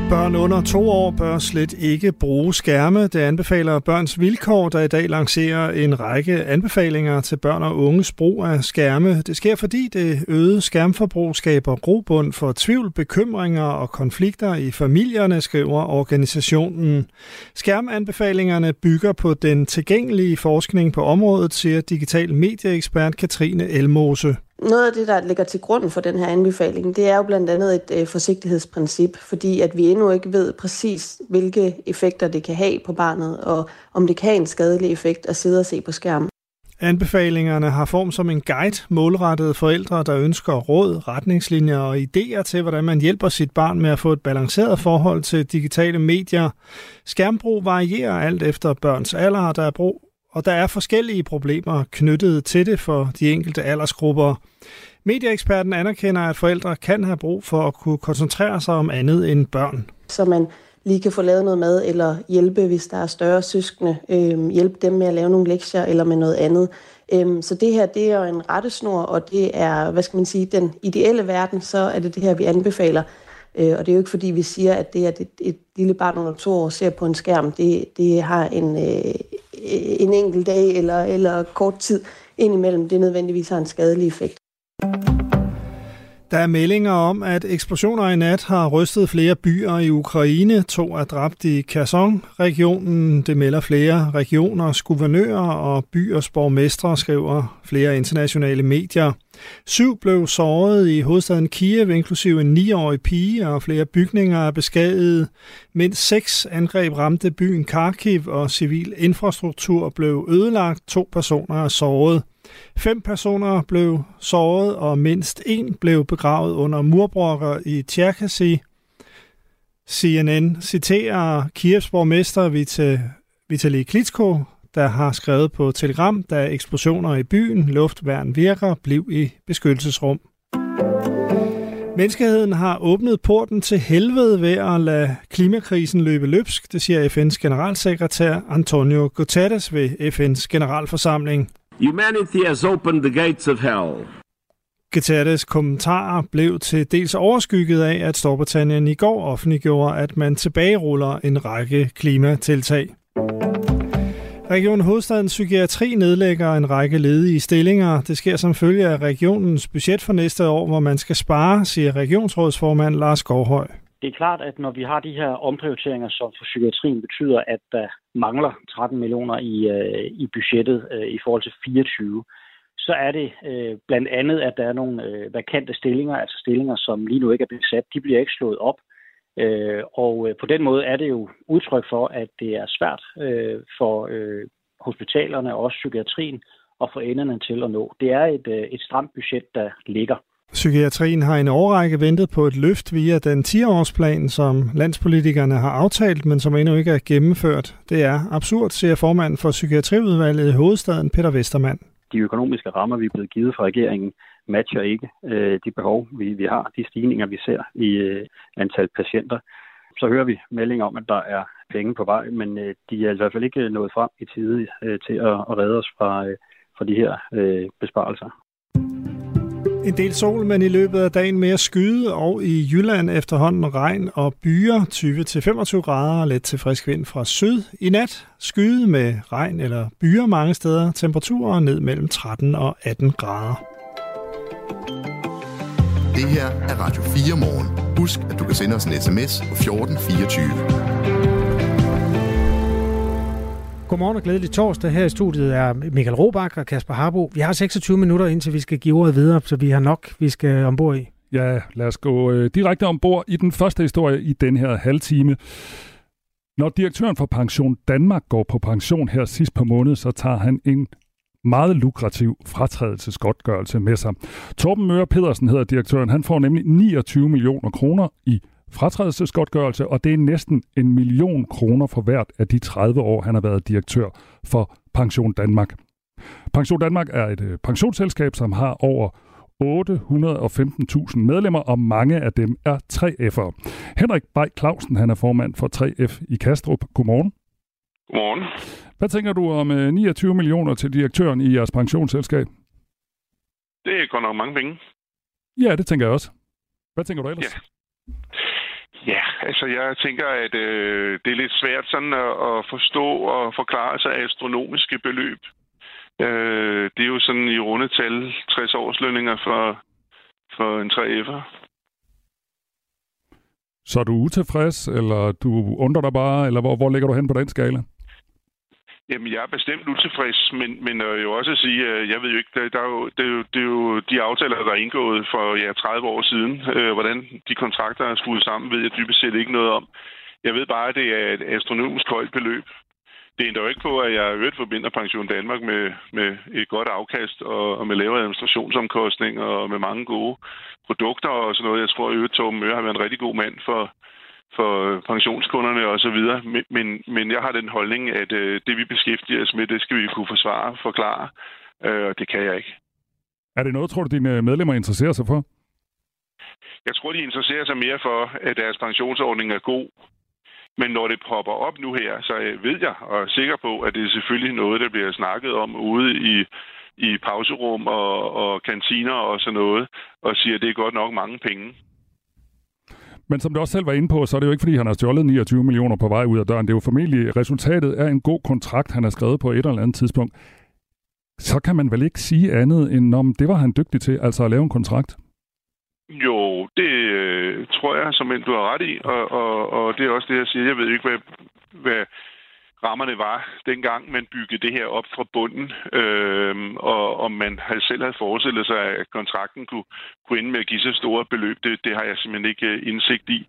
Børn under to år bør slet ikke bruge skærme. Det anbefaler Børns Vilkår, der i dag lancerer en række anbefalinger til børn og unges brug af skærme. Det sker fordi det øgede skærmforbrug skaber grobund for tvivl, bekymringer og konflikter i familierne, skriver organisationen. Skærmanbefalingerne bygger på den tilgængelige forskning på området, siger digital medieekspert Katrine Elmose. Noget af det, der ligger til grund for den her anbefaling, det er jo blandt andet et øh, forsigtighedsprincip, fordi at vi endnu ikke ved præcis, hvilke effekter det kan have på barnet, og om det kan have en skadelig effekt at sidde og se på skærmen. Anbefalingerne har form som en guide målrettet forældre, der ønsker råd, retningslinjer og idéer til, hvordan man hjælper sit barn med at få et balanceret forhold til digitale medier. Skærmbrug varierer alt efter børns alder, der er brug og der er forskellige problemer knyttet til det for de enkelte aldersgrupper. Medieeksperten anerkender, at forældre kan have brug for at kunne koncentrere sig om andet end børn. Så man lige kan få lavet noget mad, eller hjælpe, hvis der er større søskende, øh, hjælpe dem med at lave nogle lektier, eller med noget andet. Øh, så det her, det er en rettesnor, og det er, hvad skal man sige, den ideelle verden, så er det det her, vi anbefaler. Øh, og det er jo ikke fordi, vi siger, at det, at et, et lille barn under to år ser på en skærm, det, det har en, øh, en enkelt dag eller, eller kort tid indimellem, det nødvendigvis har en skadelig effekt. Der er meldinger om, at eksplosioner i nat har rystet flere byer i Ukraine. To er dræbt i Kherson-regionen. Det melder flere regioners guvernører og byers borgmestre, skriver flere internationale medier. Syv blev såret i hovedstaden Kiev, inklusive en 9-årig pige, og flere bygninger er beskadiget. Mindst seks angreb ramte byen Kharkiv, og civil infrastruktur blev ødelagt. To personer er såret. Fem personer blev såret, og mindst en blev begravet under murbrokker i Tjerkasi. CNN citerer Kievs borgmester Vitali Klitschko, der har skrevet på Telegram, da eksplosioner i byen, luftværn virker, bliv i beskyttelsesrum. Menneskeheden har åbnet porten til helvede ved at lade klimakrisen løbe løbsk, det siger FN's generalsekretær Antonio Guterres ved FN's generalforsamling. Humanity has opened the gates of hell. Guterres kommentarer blev til dels overskygget af, at Storbritannien i går offentliggjorde, at man tilbageruller en række klimatiltag. Region Hovedstadens Psykiatri nedlægger en række ledige stillinger. Det sker som følge af regionens budget for næste år, hvor man skal spare, siger regionsrådsformand Lars Skovhøj. Det er klart, at når vi har de her omprioriteringer, som for psykiatrien betyder, at der mangler 13 millioner i, øh, i budgettet øh, i forhold til 24, så er det øh, blandt andet, at der er nogle øh, vakante stillinger, altså stillinger, som lige nu ikke er besat. De bliver ikke slået op. Øh, og øh, på den måde er det jo udtryk for, at det er svært øh, for øh, hospitalerne og også psykiatrien at få enderne til at nå. Det er et, øh, et stramt budget, der ligger. Psykiatrien har en årrække ventet på et løft via den 10-årsplan, som landspolitikerne har aftalt, men som endnu ikke er gennemført. Det er absurd, siger formanden for Psykiatriudvalget i hovedstaden, Peter Vestermand. De økonomiske rammer, vi er blevet givet fra regeringen, matcher ikke øh, de behov, vi, vi har, de stigninger, vi ser i øh, antal patienter. Så hører vi meldinger om, at der er penge på vej, men øh, de er i hvert fald ikke øh, nået frem i tide øh, til at, at redde os fra, øh, fra de her øh, besparelser. En del sol, men i løbet af dagen mere skyde, og i Jylland efterhånden regn og byer 20-25 grader let til frisk vind fra syd. I nat skyde med regn eller byer mange steder, temperaturer ned mellem 13 og 18 grader. Det her er Radio 4 morgen. Husk, at du kan sende os en sms på 1424. Godmorgen og glædelig torsdag. Her i studiet er Michael Robach og Kasper Harbo. Vi har 26 minutter indtil vi skal give ordet videre, så vi har nok, vi skal ombord i. Ja, lad os gå øh, direkte ombord i den første historie i den her halvtime. Når direktøren for Pension Danmark går på pension her sidst på måned, så tager han en meget lukrativ fratrædelsesgodtgørelse med sig. Torben Møre Pedersen hedder direktøren. Han får nemlig 29 millioner kroner i fratrædelsesgodtgørelse, og det er næsten en million kroner for hvert af de 30 år, han har været direktør for Pension Danmark. Pension Danmark er et øh, pensionsselskab, som har over 815.000 medlemmer, og mange af dem er 3F'ere. Henrik Bay Clausen, han er formand for 3F i Kastrup. Godmorgen. Godmorgen. Hvad tænker du om 29 øh, millioner til direktøren i jeres pensionsselskab? Det er godt nok mange penge. Ja, det tænker jeg også. Hvad tænker du ellers? Ja. Ja, altså jeg tænker, at øh, det er lidt svært sådan at, at forstå og forklare sig astronomiske beløb. Øh, det er jo sådan i runde tal 60 årslønninger for, for en 3F'er. Så er du utilfreds, eller du undrer dig bare, eller hvor, hvor ligger du hen på den skala? Jamen, jeg er bestemt utilfreds, men, men øh, jo også at sige, øh, jeg ved jo ikke, der, der er jo, det, er jo, det er jo de aftaler, der er indgået for ja, 30 år siden. Øh, hvordan de kontrakter er skruet sammen, ved jeg dybest set ikke noget om. Jeg ved bare, at det er et astronomisk højt beløb. Det ændrer jo ikke på, at jeg øvrigt forbinder Pension Danmark med, med et godt afkast og, og med lavere administrationsomkostninger og med mange gode produkter og sådan noget. Jeg tror, at øvrigt Torben Møre har været en rigtig god mand for, for pensionskunderne osv. Men, men, men jeg har den holdning, at øh, det vi beskæftiger os med, det skal vi kunne forsvare, forklare, øh, og det kan jeg ikke. Er det noget, tror du, dine medlemmer interesserer sig for? Jeg tror, de interesserer sig mere for, at deres pensionsordning er god. Men når det popper op nu her, så ved jeg og er sikker på, at det er selvfølgelig noget, der bliver snakket om ude i, i pauserum og, og kantiner og sådan noget, og siger, at det er godt nok mange penge. Men som du også selv var inde på, så er det jo ikke, fordi han har stjålet 29 millioner på vej ud af døren. Det er jo formentlig resultatet af en god kontrakt, han har skrevet på et eller andet tidspunkt. Så kan man vel ikke sige andet, end om det var han dygtig til, altså at lave en kontrakt? Jo, det øh, tror jeg, som du har ret i, og, og, og det er også det, jeg siger. Jeg ved ikke, hvad, hvad rammerne var, dengang man byggede det her op fra bunden, øh, og om man havde selv havde forestillet sig, at kontrakten kunne, kunne ende med at give så store beløb, det, det har jeg simpelthen ikke øh, indsigt i.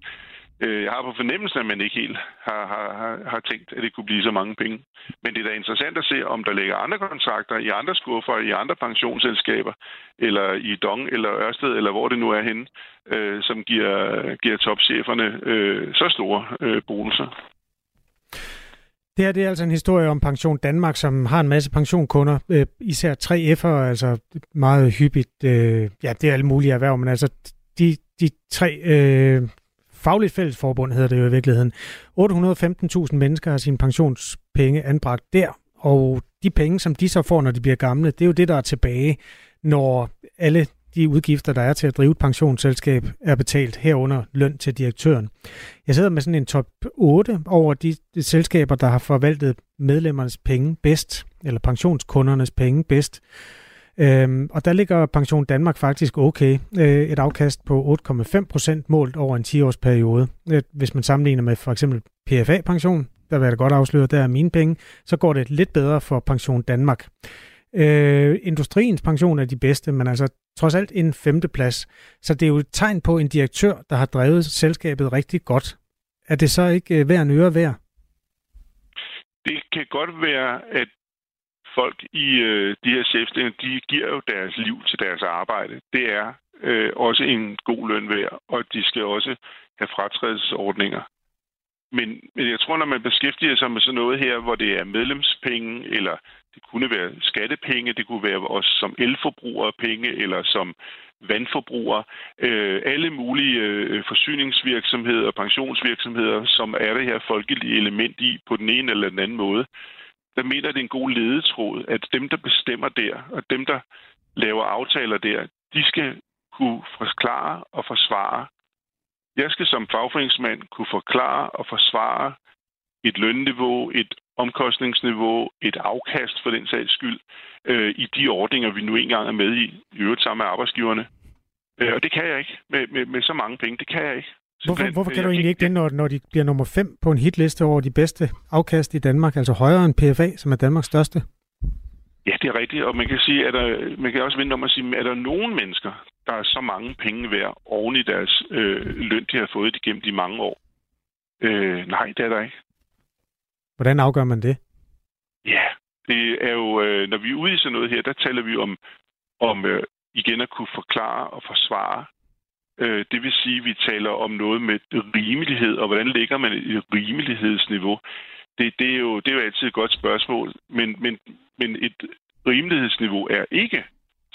Øh, jeg har på fornemmelsen, at man ikke helt har, har, har tænkt, at det kunne blive så mange penge. Men det er da interessant at se, om der ligger andre kontrakter i andre skuffer, i andre pensionsselskaber, eller i Dong, eller Ørsted, eller hvor det nu er henne, øh, som giver, giver topcheferne øh, så store øh, bonusser. Det her det er altså en historie om Pension Danmark, som har en masse pensionkunder, øh, især 3F'er, altså meget hyppigt, øh, ja, det er alle mulige erhverv, men altså de, de tre øh, fagligt fællesforbund hedder det jo i virkeligheden. 815.000 mennesker har sine pensionspenge anbragt der, og de penge, som de så får, når de bliver gamle, det er jo det, der er tilbage, når alle de udgifter, der er til at drive et pensionsselskab, er betalt herunder løn til direktøren. Jeg sidder med sådan en top 8 over de, de selskaber, der har forvaltet medlemmernes penge bedst, eller pensionskundernes penge bedst. Øhm, og der ligger Pension Danmark faktisk okay. Øh, et afkast på 8,5 procent målt over en 10-års periode. Øh, hvis man sammenligner med for eksempel PFA-pension, der vil jeg da godt afsløre, der er mine penge, så går det lidt bedre for Pension Danmark. Øh, industriens pension er de bedste, men altså trods alt en femteplads. Så det er jo et tegn på en direktør, der har drevet selskabet rigtig godt. Er det så ikke øh, værd en øre værd? Det kan godt være, at folk i øh, de her chefstillinger, de giver jo deres liv til deres arbejde. Det er øh, også en god løn værd, og de skal også have fratrædelsesordninger. Men, men jeg tror, når man beskæftiger sig med sådan noget her, hvor det er medlemspenge, eller det kunne være skattepenge, det kunne være os som elforbrugere penge, eller som vandforbrugere, øh, alle mulige øh, forsyningsvirksomheder og pensionsvirksomheder, som er det her folkelige element i på den ene eller den anden måde, der mener det er en god ledetråd, at dem, der bestemmer der, og dem, der laver aftaler der, de skal kunne forklare og forsvare. Jeg skal som fagforeningsmand kunne forklare og forsvare et lønniveau, et omkostningsniveau, et afkast for den sags skyld, øh, i de ordninger, vi nu engang er med i, i øvrigt sammen med arbejdsgiverne. Øh, og det kan jeg ikke med, med, med så mange penge. Det kan jeg ikke. Hvorfor, hvorfor kan du egentlig ikke det, når, når de bliver nummer 5 på en hitliste over de bedste afkast i Danmark, altså højere end PFA, som er Danmarks største? Ja, det er rigtigt, og man kan sige, at der, man kan også vente om at sige, er der nogen mennesker, der er så mange penge værd oven i deres øh, løn, de har fået igennem de mange år? Øh, nej, det er der ikke. Hvordan afgør man det? Ja, det er jo, øh, når vi er ude i sådan noget her, der taler vi om, om øh, igen at kunne forklare og forsvare. Øh, det vil sige, at vi taler om noget med rimelighed, og hvordan ligger man i et rimelighedsniveau? Det, det, er jo, det er jo altid et godt spørgsmål, men, men, men et rimelighedsniveau er ikke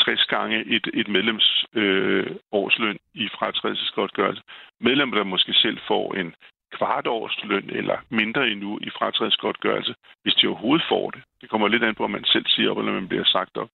60 gange et, et medlems øh, årsløn i fratrædelsesgodtgørelse. Medlemmer, der måske selv får en kvart års løn eller mindre endnu i fratrædelsesgodtgørelse, hvis de overhovedet får det. Det kommer lidt an på, om man selv siger op, eller man bliver sagt op.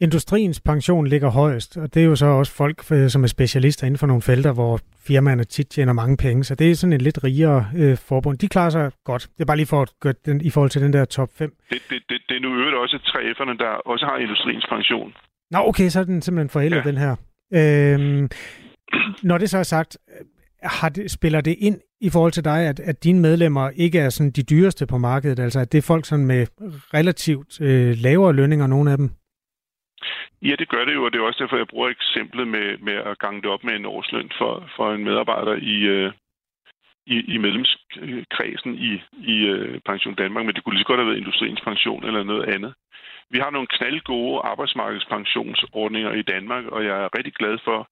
Industriens pension ligger højest, og det er jo så også folk, øh, som er specialister inden for nogle felter, hvor firmaerne tit tjener mange penge, så det er sådan et lidt rigere øh, forbund. De klarer sig godt. Det er bare lige for at gøre den i forhold til den der top 5. Det, det, det, det er nu øvrigt også 3F'erne, der også har industriens pension. Nå, okay, så er den simpelthen forældet, ja. den her. Øhm, når det så er sagt, har det, spiller det ind i forhold til dig, at, at dine medlemmer ikke er sådan de dyreste på markedet? Altså, at det er folk sådan med relativt øh, lavere lønninger, nogle af dem? Ja, det gør det jo, og det er også derfor, jeg bruger eksemplet med, med at gange det op med en årsløn for, for en medarbejder i, øh, i, i medlemskredsen i, i øh, Pension Danmark, men det kunne lige så godt have været industriens pension eller noget andet. Vi har nogle knaldgode arbejdsmarkedspensionsordninger i Danmark, og jeg er rigtig glad for,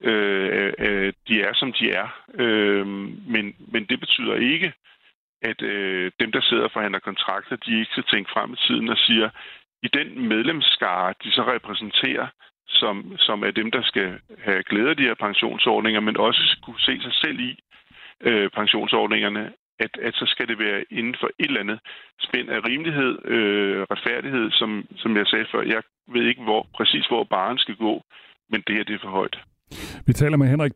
øh, øh, de er, som de er. Øh, men, men det betyder ikke, at øh, dem, der sidder og forhandler kontrakter, de ikke skal tænke frem i tiden og siger, i den medlemsskare, de så repræsenterer, som, som er dem, der skal have glæde af de her pensionsordninger, men også kunne se sig selv i øh, pensionsordningerne, at, at så skal det være inden for et eller andet spænd af rimelighed, øh, retfærdighed, som, som jeg sagde før. Jeg ved ikke hvor, præcis, hvor baren skal gå, men det her det er for højt. Vi taler med Henrik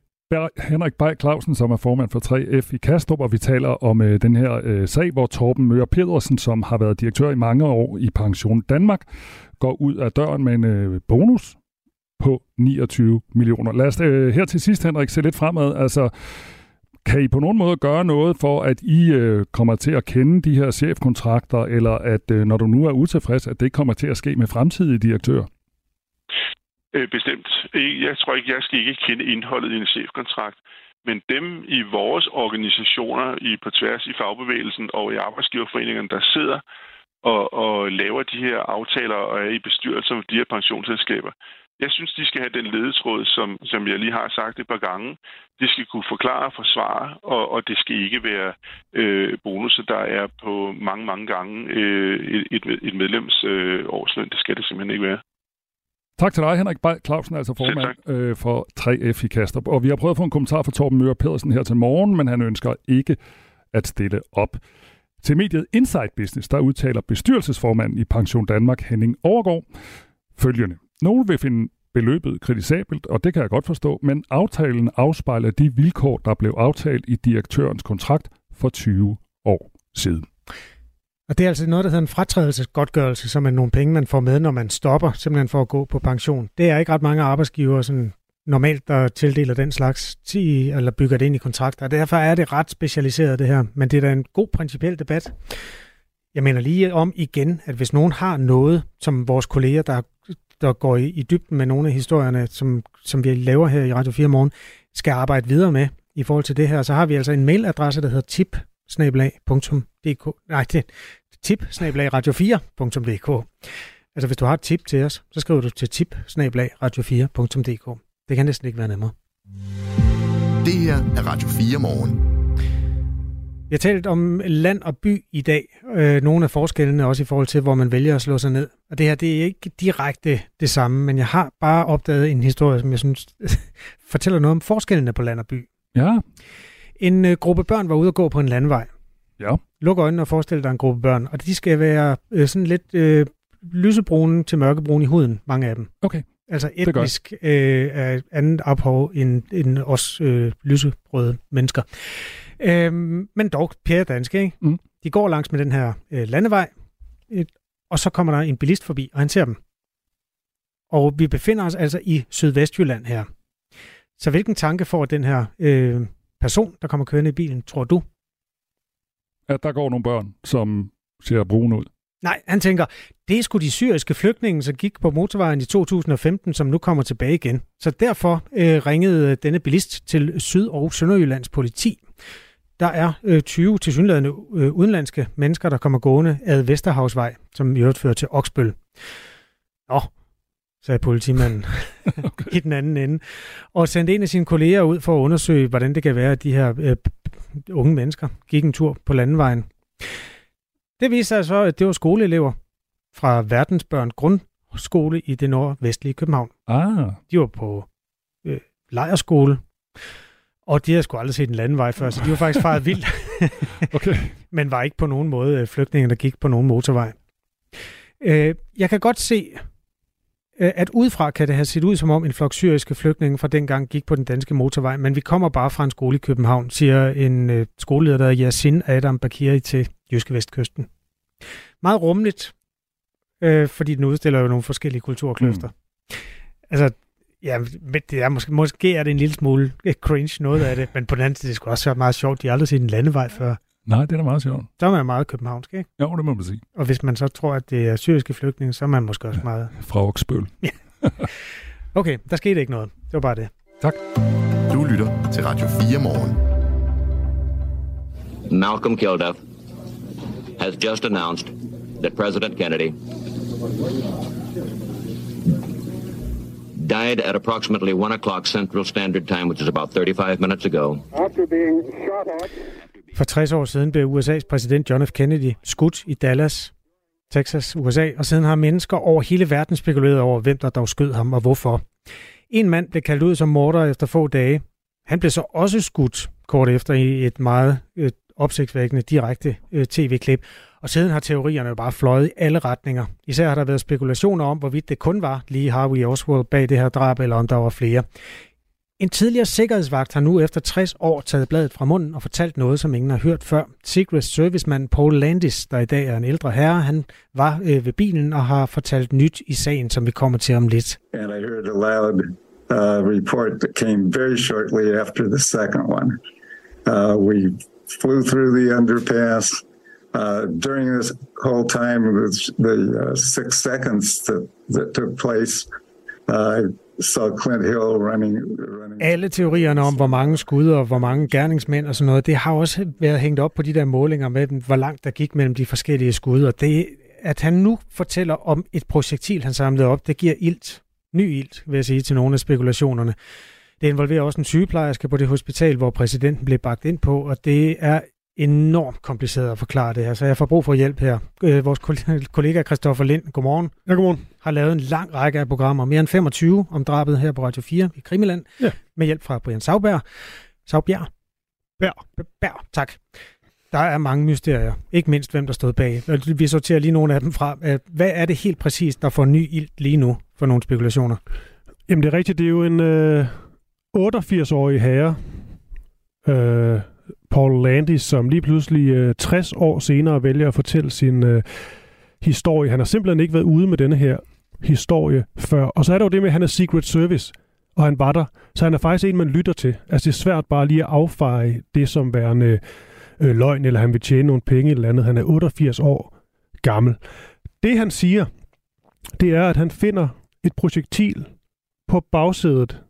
Henrik Bay Clausen, som er formand for 3F i Kastrup, og vi taler om øh, den her øh, sag, hvor Torben Møre Pedersen, som har været direktør i mange år i Pension Danmark, går ud af døren med en øh, bonus på 29 millioner. Lad os øh, her til sidst, Henrik, se lidt fremad. Altså, kan I på nogen måde gøre noget for, at I øh, kommer til at kende de her chefkontrakter, eller at øh, når du nu er utilfreds, at det kommer til at ske med fremtidige direktører? Øh, bestemt. Jeg tror ikke, jeg skal ikke kende indholdet i en chefkontrakt. Men dem i vores organisationer i på tværs i fagbevægelsen og i arbejdsgiverforeningerne, der sidder og, og laver de her aftaler og er i bestyrelser for de her pensionsselskaber, jeg synes, de skal have den ledetråd, som, som jeg lige har sagt et par gange. De skal kunne forklare og forsvare, og, og det skal ikke være øh, bonusser, der er på mange, mange gange øh, et, et medlems øh, årsløn. Det skal det simpelthen ikke være. Tak til dig, Henrik Bay Clausen, altså formand øh, for 3F i Kastrup. Og vi har prøvet at få en kommentar fra Torben Møre Pedersen her til morgen, men han ønsker ikke at stille op. Til mediet Inside Business, der udtaler bestyrelsesformanden i Pension Danmark, Henning Overgaard, følgende. Nogle vil finde beløbet kritisabelt, og det kan jeg godt forstå, men aftalen afspejler de vilkår, der blev aftalt i direktørens kontrakt for 20 år siden. Og det er altså noget, der hedder en fratrædelsesgodtgørelse, som er nogle penge, man får med, når man stopper simpelthen for at gå på pension. Det er ikke ret mange arbejdsgivere, sådan normalt, der tildeler den slags, ti, eller bygger det ind i kontrakter. Derfor er det ret specialiseret, det her. Men det er da en god principiel debat. Jeg mener lige om igen, at hvis nogen har noget, som vores kolleger, der, der går i, i dybden med nogle af historierne, som, som vi laver her i Radio 4 morgen, skal arbejde videre med i forhold til det her, så har vi altså en mailadresse, der hedder tip Nej, det, tip radio4.dk. Altså hvis du har et tip til os, så skriver du til tip radio4.dk. Det kan næsten ikke være nemmere. Det her er Radio 4 morgen. Vi har talt om land og by i dag. Øh, nogle af forskellene også i forhold til, hvor man vælger at slå sig ned. Og det her, det er ikke direkte det samme, men jeg har bare opdaget en historie, som jeg synes fortæller noget om forskellene på land og by. Ja. En øh, gruppe børn var ude at gå på en landvej. Ja. Luk øjnene og forestil dig en gruppe børn, og de skal være øh, sådan lidt øh, lysebrune til mørkebrune i huden, mange af dem. Okay. Altså etnisk øh, er andet ophav end, end os øh, lysebrøde mennesker. Øh, men dog pære danske, ikke? Mm. De går langs med den her øh, landevej, øh, og så kommer der en bilist forbi, og han ser dem. Og vi befinder os altså i Sydvestjylland her. Så hvilken tanke får den her øh, person, der kommer kørende i bilen, tror du? At der går nogle børn, som ser brune ud. Nej, han tænker, det er sgu de syriske flygtninge, som gik på motorvejen i 2015, som nu kommer tilbage igen. Så derfor øh, ringede denne bilist til Syd- og Sønderjyllands politi. Der er øh, 20 tilsyneladende øh, udenlandske mennesker, der kommer gående ad Vesterhavsvej, som i øvrigt fører til Oksbøl. Nå, sagde politimanden okay. i den anden ende, og sendte en af sine kolleger ud for at undersøge, hvordan det kan være, at de her øh, unge mennesker gik en tur på landevejen. Det viste sig så, at det var skoleelever. fra Verdensbørn Grundskole i det nordvestlige København. Ah. De var på øh, lejerskole, og de havde sgu aldrig set en landvej før, så de var faktisk faret vildt. okay. Men var ikke på nogen måde øh, flygtninge, der gik på nogen motorvej. Øh, jeg kan godt se, at udefra kan det have set ud som om en flok syriske flygtninge fra dengang gik på den danske motorvej, men vi kommer bare fra en skole i København, siger en øh, skoleleder, der er Yasin Adam Bakiri til Jyske Vestkysten. Meget rummeligt, øh, fordi den udstiller jo nogle forskellige kulturkløfter. Mm. Altså, ja, det er måske, måske er det en lille smule cringe noget af det, men på den anden side, det skulle også være meget sjovt. De har aldrig set en landevej før. Nej, det er da meget sjovt. Så er man meget københavnsk, ikke? Jo, det må man sige. Og hvis man så tror, at det er syriske flygtninge, så er man måske også meget... Fra Oksbøl. Ja. Okay, der skete ikke noget. Det var bare det. Tak. Du lytter til Radio 4 morgen. Malcolm Kilduff has just announced that President Kennedy died at approximately 1 o'clock Central Standard Time, which is about 35 minutes ago. After being shot at for 60 år siden blev USA's præsident John F. Kennedy skudt i Dallas, Texas, USA, og siden har mennesker over hele verden spekuleret over, hvem der dog skød ham og hvorfor. En mand blev kaldt ud som morder efter få dage. Han blev så også skudt kort efter i et meget øh, opsigtsvækkende direkte øh, tv-klip. Og siden har teorierne jo bare fløjet i alle retninger. Især har der været spekulationer om, hvorvidt det kun var lige Harvey Oswald bag det her drab, eller om der var flere. En tidligere sikkerhedsvagt har nu efter 60 år taget bladet fra munden og fortalt noget, som ingen har hørt før. Secret Serviceman Paul Landis, der i dag er en ældre herre, han var øh, ved bilen og har fortalt nyt i sagen, som vi kommer til om lidt. And I heard a loud uh, report that came very shortly after the second one. Uh, we flew through the underpass. Uh, during this whole time, the, the uh, six seconds that, that took place, uh, så Clint Hill running, running. Alle teorierne om, hvor mange skud og hvor mange gerningsmænd og sådan noget, det har også været hængt op på de der målinger med, hvor langt der gik mellem de forskellige skud. Og det, at han nu fortæller om et projektil, han samlede op, det giver ilt. Ny ilt, vil jeg sige, til nogle af spekulationerne. Det involverer også en sygeplejerske på det hospital, hvor præsidenten blev bagt ind på, og det er enormt kompliceret at forklare det her, så jeg får brug for hjælp her. Øh, vores kollega Christoffer Lind, godmorgen. Ja, godmorgen. Har lavet en lang række af programmer, mere end 25 om drabet her på Radio 4 i Krimiland, ja. med hjælp fra Brian Sauberg. Saubjerg? Bær. Bær, tak. Der er mange mysterier, ikke mindst hvem der stod bag. Vi sorterer lige nogle af dem fra. Hvad er det helt præcis, der får ny ild lige nu for nogle spekulationer? Jamen det er rigtigt, det er jo en øh, 88-årig herre, øh, Paul Landis, som lige pludselig øh, 60 år senere vælger at fortælle sin øh, historie. Han har simpelthen ikke været ude med denne her historie før. Og så er der jo det med, at han er Secret Service, og han var der. Så han er faktisk en, man lytter til. Altså det er svært bare lige at affeje det som værende øh, løgn, eller han vil tjene nogle penge eller andet. Han er 88 år gammel. Det han siger, det er, at han finder et projektil på bagsædet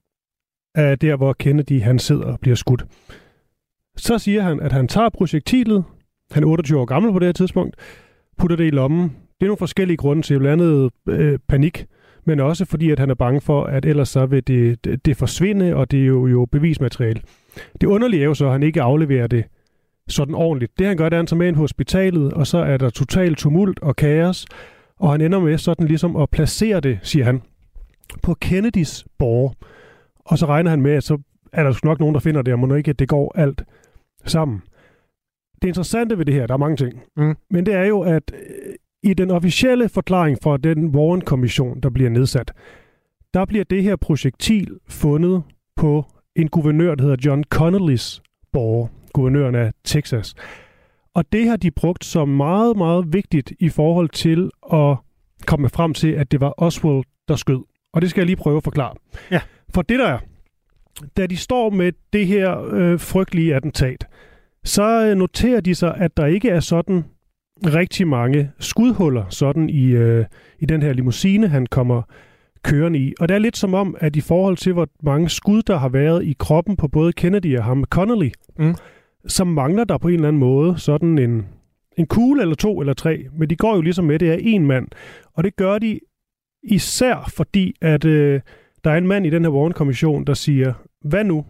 af der, hvor Kennedy han sidder og bliver skudt. Så siger han, at han tager projektilet, han er 28 år gammel på det her tidspunkt, putter det i lommen. Det er nogle forskellige grunde til, blandt andet øh, panik, men også fordi, at han er bange for, at ellers så vil det, det, det forsvinde, og det er jo, jo bevismateriale. Det underlige er jo så, at han ikke afleverer det sådan ordentligt. Det han gør, det er, at han tager med ind på hospitalet, og så er der total tumult og kaos, og han ender med sådan ligesom at placere det, siger han, på Kennedys borg. Og så regner han med, at så er der nok nogen, der finder det, og må ikke, at det går alt sammen. Det interessante ved det her, der er mange ting, mm. men det er jo, at øh, i den officielle forklaring fra den Warren-kommission, der bliver nedsat, der bliver det her projektil fundet på en guvernør, der hedder John Connellys borger, guvernøren af Texas. Og det har de brugt som meget, meget vigtigt i forhold til at komme frem til, at det var Oswald, der skød. Og det skal jeg lige prøve at forklare. Ja. For det der er, da de står med det her øh, frygtelige attentat, så øh, noterer de sig, at der ikke er sådan rigtig mange skudhuller sådan i, øh, i den her limousine, han kommer kørende i. Og det er lidt som om, at i forhold til, hvor mange skud, der har været i kroppen på både Kennedy og ham Connolly, mm. så mangler der på en eller anden måde sådan en, en kugle eller to eller tre. Men de går jo ligesom med, det er en mand. Og det gør de især fordi, at øh, der er en mand i den her Warren-kommission, der siger, hvad nu,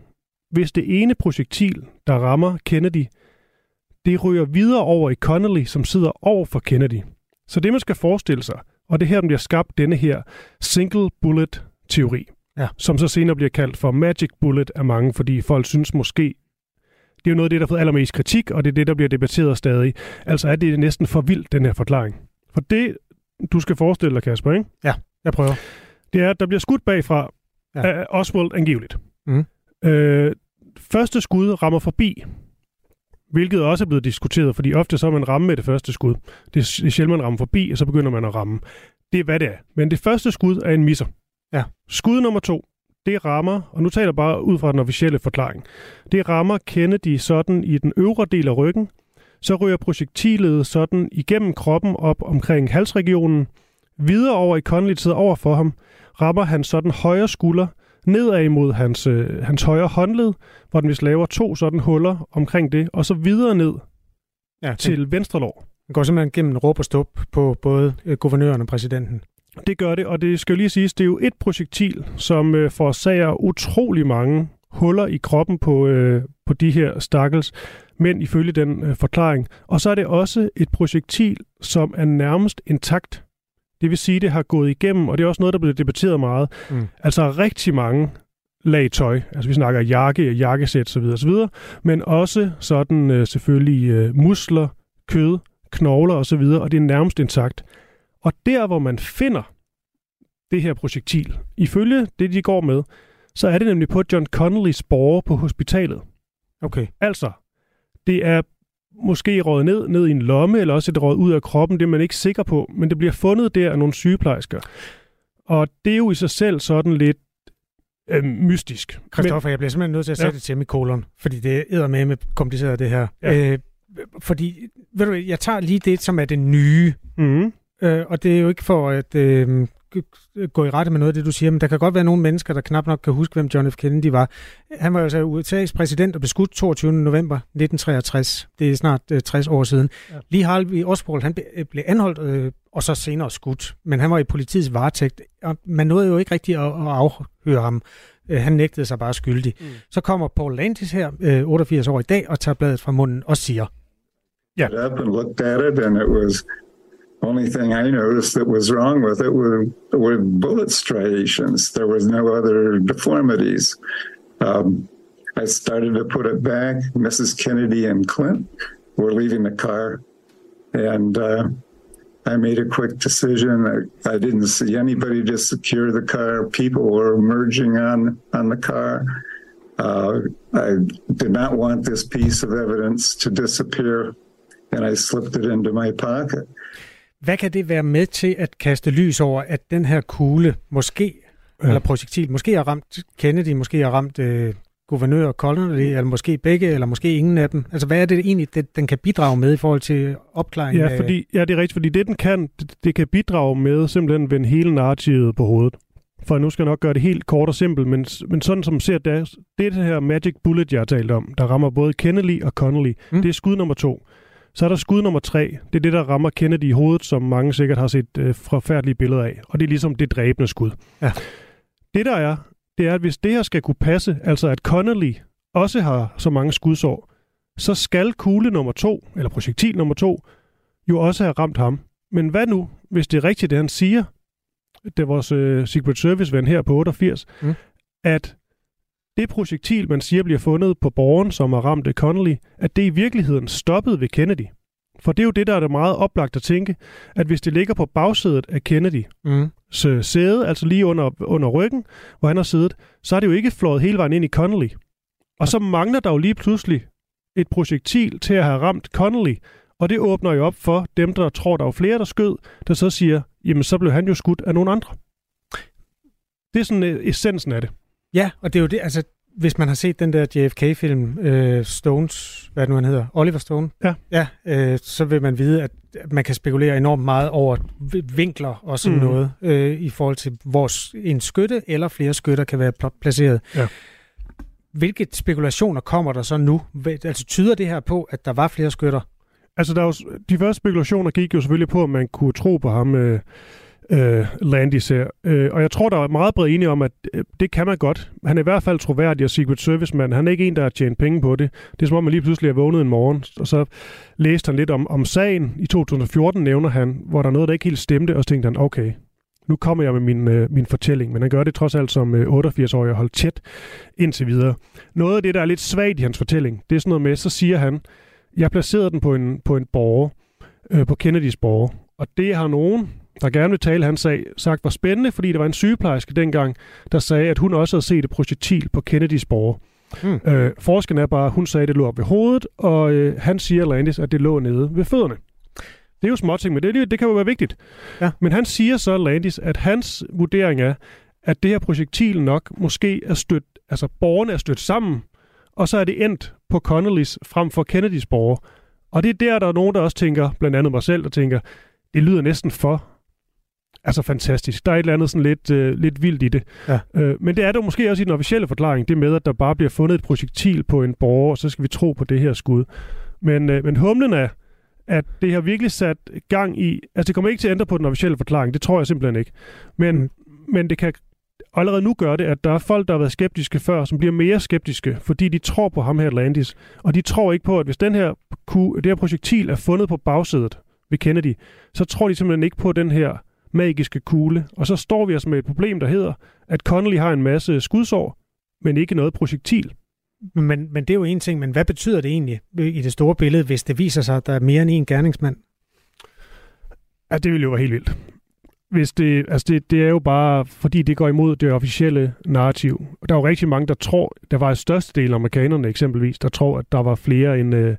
hvis det ene projektil, der rammer Kennedy, det ryger videre over i Connolly, som sidder over for Kennedy. Så det, man skal forestille sig, og det her, den bliver skabt, denne her single bullet teori, ja. som så senere bliver kaldt for magic bullet af mange, fordi folk synes måske, det er jo noget af det, der har fået allermest kritik, og det er det, der bliver debatteret stadig. Altså er det næsten for vildt, den her forklaring. For det, du skal forestille dig, Kasper, ikke? Ja, jeg prøver. Det er, at der bliver skudt bagfra ja. af Oswald angiveligt. Mm. Øh, første skud rammer forbi, hvilket også er blevet diskuteret, fordi ofte så er man ramme med det første skud. Det er sjældent, man rammer forbi, og så begynder man at ramme. Det er, hvad det er. Men det første skud er en misser. Ja. Skud nummer to, det rammer, og nu taler jeg bare ud fra den officielle forklaring, det rammer Kennedy sådan i den øvre del af ryggen, så ryger projektilet sådan igennem kroppen op omkring halsregionen, videre over i Connolly tid over for ham, rammer han sådan højre skulder, nedad imod hans, øh, hans højre håndled, hvor den vist laver to sådan huller omkring det, og så videre ned ja, til venstre lår. Den går simpelthen gennem råb og stop på både øh, guvernøren og præsidenten. Det gør det, og det skal jo lige siges, det er jo et projektil, som øh, forårsager utrolig mange huller i kroppen på, øh, på de her stakkels mænd ifølge den øh, forklaring. Og så er det også et projektil, som er nærmest intakt. Det vil sige, det har gået igennem, og det er også noget, der bliver debatteret meget. Mm. Altså rigtig mange lag tøj. Altså vi snakker jakke, jakkesæt osv. osv. Men også sådan øh, selvfølgelig øh, muskler, kød, knogler osv. Og det er nærmest intakt. Og der, hvor man finder det her projektil, ifølge det, de går med, så er det nemlig på John Connellys borger på hospitalet. Okay. Altså, det er måske røget ned, ned i en lomme, eller også det røget ud af kroppen, det er man ikke sikker på, men det bliver fundet der af nogle sygeplejersker. Og det er jo i sig selv sådan lidt øh, mystisk. Christoffer, jeg bliver simpelthen nødt til at sætte ja. det til kolon, fordi det er med med kompliceret det her. Ja. Øh, fordi, ved du, jeg tager lige det, som er det nye. Mm. Øh, og det er jo ikke for at øh, gå i rette med noget af det, du siger, men der kan godt være nogle mennesker, der knap nok kan huske, hvem John F. Kennedy var. Han var altså USA's præsident og blev skudt 22. november 1963. Det er snart øh, 60 år siden. Ja. Lige Harvey Oswald, han blev anholdt øh, og så senere skudt, men han var i politiets varetægt, og man nåede jo ikke rigtig at, at afhøre ham. Øh, han nægtede sig bare skyldig. Mm. Så kommer Paul Landis her, øh, 88 år i dag, og tager bladet fra munden og siger, Ja. Yeah. up and looked at it, and it was only thing I noticed that was wrong with it were, were bullet striations. There was no other deformities. Um, I started to put it back. Mrs. Kennedy and Clint were leaving the car, and uh, I made a quick decision. I, I, didn't see anybody to secure the car. People were emerging on on the car. Uh, I did not want this piece of evidence to disappear, and I slipped it into my pocket. Hvad kan det være med til at kaste lys over, at den her kugle måske, ja. eller projektil, måske har ramt Kennedy, måske har ramt øh, guvernør Connolly, eller måske begge, eller måske ingen af dem? Altså, hvad er det egentlig, det, den kan bidrage med i forhold til opklaring? Ja, fordi, ja, det er rigtigt, fordi det, den kan, det, det kan bidrage med simpelthen vende hele narrativet på hovedet. For nu skal jeg nok gøre det helt kort og simpelt, men, men sådan som ser det, det er det her magic bullet, jeg har talt om, der rammer både Kennedy og Connolly. Mm. Det er skud nummer to. Så er der skud nummer tre. Det er det, der rammer Kennedy i hovedet, som mange sikkert har set øh, forfærdelige billeder af. Og det er ligesom det dræbende skud. Ja. Det der er, det er, at hvis det her skal kunne passe, altså at Connolly også har så mange skudsår, så skal kugle nummer to, eller projektil nummer to, jo også have ramt ham. Men hvad nu, hvis det er rigtigt, det han siger, det er vores øh, Secret Service-ven her på 88, mm. at det projektil, man siger bliver fundet på borgen, som har ramt Connolly, at det i virkeligheden stoppede ved Kennedy. For det er jo det, der er det meget oplagt at tænke, at hvis det ligger på bagsædet af Kennedy, mm. så sæde, altså lige under, under ryggen, hvor han har siddet, så er det jo ikke flået hele vejen ind i Connolly. Og så mangler der jo lige pludselig et projektil til at have ramt Connolly, og det åbner jo op for dem, der tror, der er flere, der skød, der så siger, jamen så blev han jo skudt af nogle andre. Det er sådan uh, essensen af det. Ja, og det er jo det, altså, hvis man har set den der JFK-film, øh, Stones, hvad nu han hedder, Oliver Stone, ja. Ja, øh, så vil man vide, at man kan spekulere enormt meget over vinkler og sådan mm. noget, øh, i forhold til, hvor en skytte eller flere skytter kan være placeret. Ja. Hvilke spekulationer kommer der så nu? Altså tyder det her på, at der var flere skytter? Altså, der er jo, de første spekulationer gik jo selvfølgelig på, at man kunne tro på ham, øh, øh, Landis her. Øh, og jeg tror, der er meget bred enige om, at øh, det kan man godt. Han er i hvert fald troværdig og Secret Service-mand. Han er ikke en, der har tjent penge på det. Det er som om, man lige pludselig er vågnet en morgen, og så læste han lidt om, om sagen. I 2014 nævner han, hvor der er noget, der ikke helt stemte, og så tænkte han, okay, nu kommer jeg med min, øh, min fortælling. Men han gør det trods alt som øh, 88-årig og holdt tæt indtil videre. Noget af det, der er lidt svagt i hans fortælling, det er sådan noget med, så siger han, jeg placerede den på en, på en borger, øh, på Kennedys borger. Og det har nogen, der gerne vil tale hans sag, sagt var spændende, fordi der var en sygeplejerske dengang, der sagde, at hun også havde set et projektil på Kennedys borger. Hmm. Øh, forskellen er bare, hun sagde, at det lå op ved hovedet, og øh, han siger, Landis, at det lå nede ved fødderne. Det er jo småting, men det, det, det kan jo være vigtigt. Ja. Men han siger så, Landis, at hans vurdering er, at det her projektil nok måske er stødt, altså borgerne er stødt sammen, og så er det endt på Connellys frem for Kennedys borger. Og det er der, der er nogen, der også tænker, blandt andet mig selv, der tænker, det lyder næsten for altså fantastisk. Der er et eller andet sådan lidt, øh, lidt vildt i det. Ja. Øh, men det er der måske også i den officielle forklaring, det med, at der bare bliver fundet et projektil på en borger, og så skal vi tro på det her skud. Men, øh, men humlen er, at det har virkelig sat gang i... Altså, det kommer ikke til at ændre på den officielle forklaring. Det tror jeg simpelthen ikke. Men, mm. men det kan allerede nu gøre det, at der er folk, der har været skeptiske før, som bliver mere skeptiske, fordi de tror på ham her Landis. Og de tror ikke på, at hvis den her, det her projektil er fundet på bagsædet ved Kennedy, så tror de simpelthen ikke på den her magiske kugle. Og så står vi altså med et problem, der hedder, at Connolly har en masse skudsår, men ikke noget projektil. Men, men det er jo en ting, men hvad betyder det egentlig i det store billede, hvis det viser sig, at der er mere end en gerningsmand? Ja, det ville jo være helt vildt. Hvis det, altså det, det er jo bare, fordi det går imod det officielle narrativ. Der er jo rigtig mange, der tror, der var et største del af amerikanerne eksempelvis, der tror, at der var flere end, øh,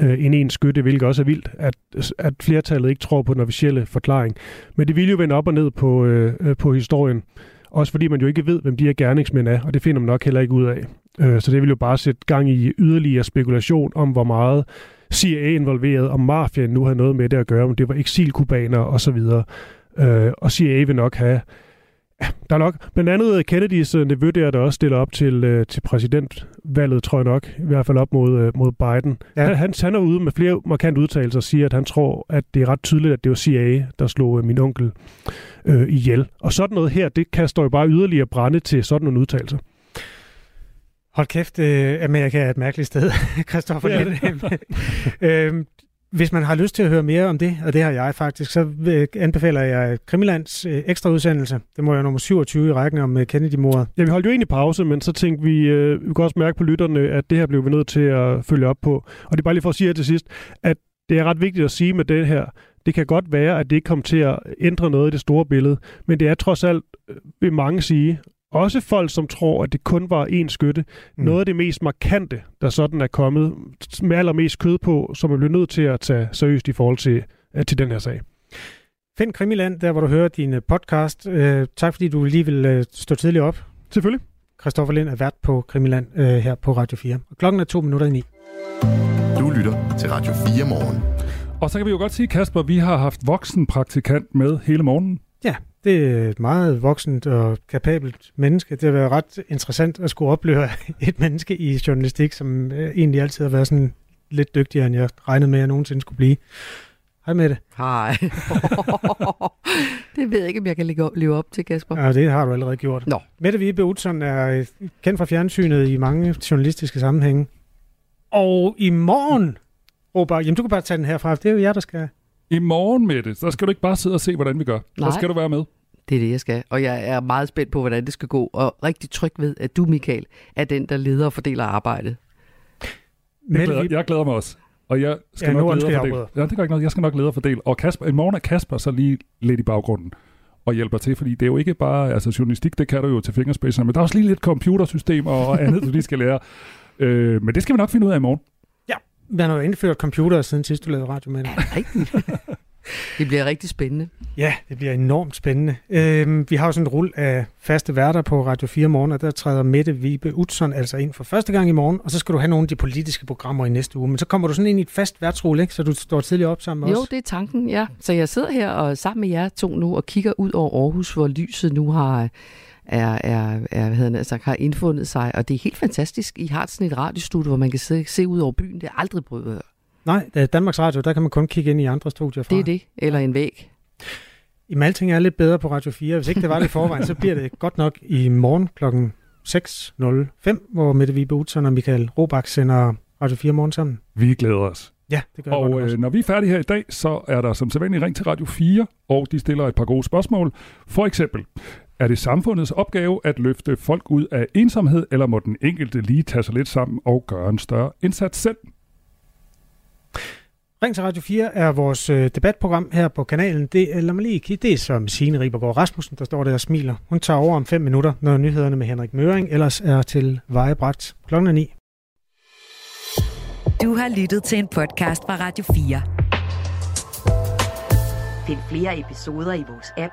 øh, end en skytte, hvilket også er vildt, at, at flertallet ikke tror på den officielle forklaring. Men det vil jo vende op og ned på, øh, øh, på historien. Også fordi man jo ikke ved, hvem de her gerningsmænd er, og det finder man nok heller ikke ud af. Øh, så det vil jo bare sætte gang i yderligere spekulation om, hvor meget CIA involveret, om mafiaen nu havde noget med det at gøre, om det var eksilkubaner osv. Øh, og CIA vil nok have Ja, der er nok blandt andet Kennedys uh, nevø der, der også stiller op til, uh, til præsidentvalget, tror jeg nok, i hvert fald op mod, mod Biden. Ja. Han, han, han er ude med flere markante udtalelser og siger, at han tror, at det er ret tydeligt, at det var CIA, der slog min onkel uh, ihjel. Og sådan noget her, det kaster jo bare yderligere brænde til sådan nogle udtalelser. Hold kæft, øh, Amerika er et mærkeligt sted, Christoffer. Ja. øhm, hvis man har lyst til at høre mere om det, og det har jeg faktisk, så anbefaler jeg Krimilands øh, ekstra udsendelse. Det må jeg nummer 27 i rækken om øh, Kennedy-mordet. Ja, vi holdt jo egentlig pause, men så tænkte vi, øh, vi kan også mærke på lytterne, at det her blev vi nødt til at følge op på. Og det er bare lige for at sige her til sidst, at det er ret vigtigt at sige med det her, det kan godt være, at det ikke kommer til at ændre noget i det store billede, men det er trods alt, øh, vil mange sige, også folk, som tror, at det kun var én skytte. Mm. Noget af det mest markante, der sådan er kommet med allermest kød på, som man bliver nødt til at tage seriøst i forhold til, øh, til den her sag. Find Krimiland, der hvor du hører din øh, podcast. Uh, tak fordi du lige vil stå tidligt op. Selvfølgelig. Christoffer Lind er vært på Krimiland her på Radio 4. Og klokken er to minutter i ni. Du lytter til Radio 4 morgen. Og så kan vi jo godt sige, Kasper, vi har haft voksen praktikant med hele morgenen. Ja, det er et meget voksent og kapabelt menneske. Det har været ret interessant at skulle opleve et menneske i journalistik, som øh, egentlig altid har været sådan lidt dygtigere, end jeg regnede med, at jeg nogensinde skulle blive. Hej med det. Hej. det ved jeg ikke, om jeg kan leve op til, Kasper. Ja, det har du allerede gjort. Nå. Mette Vibe Utzon er øh, kendt fra fjernsynet i mange journalistiske sammenhænge. Og i morgen, Robert, jamen du kan bare tage den herfra, det er jo jer, der skal i morgen med det, så skal du ikke bare sidde og se, hvordan vi gør. Nej. Så skal du være med. Det er det, jeg skal. Og jeg er meget spændt på, hvordan det skal gå. Og rigtig tryg ved, at du, Michael, er den, der leder og fordeler arbejdet. Jeg glæder, jeg glæder mig også. Og jeg skal ja, nok lede og fordele. Ja, det gør ikke noget. Jeg skal nok lede og fordele. Og Kasper, i morgen er Kasper så lige lidt i baggrunden og hjælper til, fordi det er jo ikke bare, altså journalistik, det kan du jo til fingerspidserne, men der er også lige lidt computersystem og andet, du lige skal lære. Øh, men det skal vi nok finde ud af i morgen. Man har jo indført computer siden sidst, du lavede radio med det. det bliver rigtig spændende. Ja, det bliver enormt spændende. Øhm, vi har jo sådan en rull af faste værter på Radio 4 morgen, og der træder Mette Vibe Utzon altså ind for første gang i morgen, og så skal du have nogle af de politiske programmer i næste uge. Men så kommer du sådan ind i et fast værtsrulle, ikke? så du står tidligere op sammen med jo, os. Jo, det er tanken, ja. Så jeg sidder her og sammen med jer to nu og kigger ud over Aarhus, hvor lyset nu har er, er, er hvad hedder det, altså, har indfundet sig, og det er helt fantastisk. I har sådan et radiostudie, hvor man kan se, se ud over byen. Det er aldrig prøvet Nej, Danmarks Radio, der kan man kun kigge ind i andre studier fra. Det er det, eller en væg. Jamen, alting er lidt bedre på Radio 4. Hvis ikke det var det i forvejen, så bliver det godt nok i morgen klokken 6.05, hvor Mette Vibe Utzon og Michael Robach sender Radio 4 morgen sammen. Vi glæder os. Ja, det gør Og jeg øh, når vi er færdige her i dag, så er der som sædvanligt ring til Radio 4, og de stiller et par gode spørgsmål. For eksempel, er det samfundets opgave at løfte folk ud af ensomhed, eller må den enkelte lige tage sig lidt sammen og gøre en større indsats selv? Ring til Radio 4 er vores øh, debatprogram her på kanalen. Det, lad mig lige kigge. Det er som Signe Ribergaard Rasmussen, der står der og smiler. Hun tager over om fem minutter, når nyhederne med Henrik Møring ellers er til vejebragt klokken 9. Du har lyttet til en podcast fra Radio 4. Find flere episoder i vores app,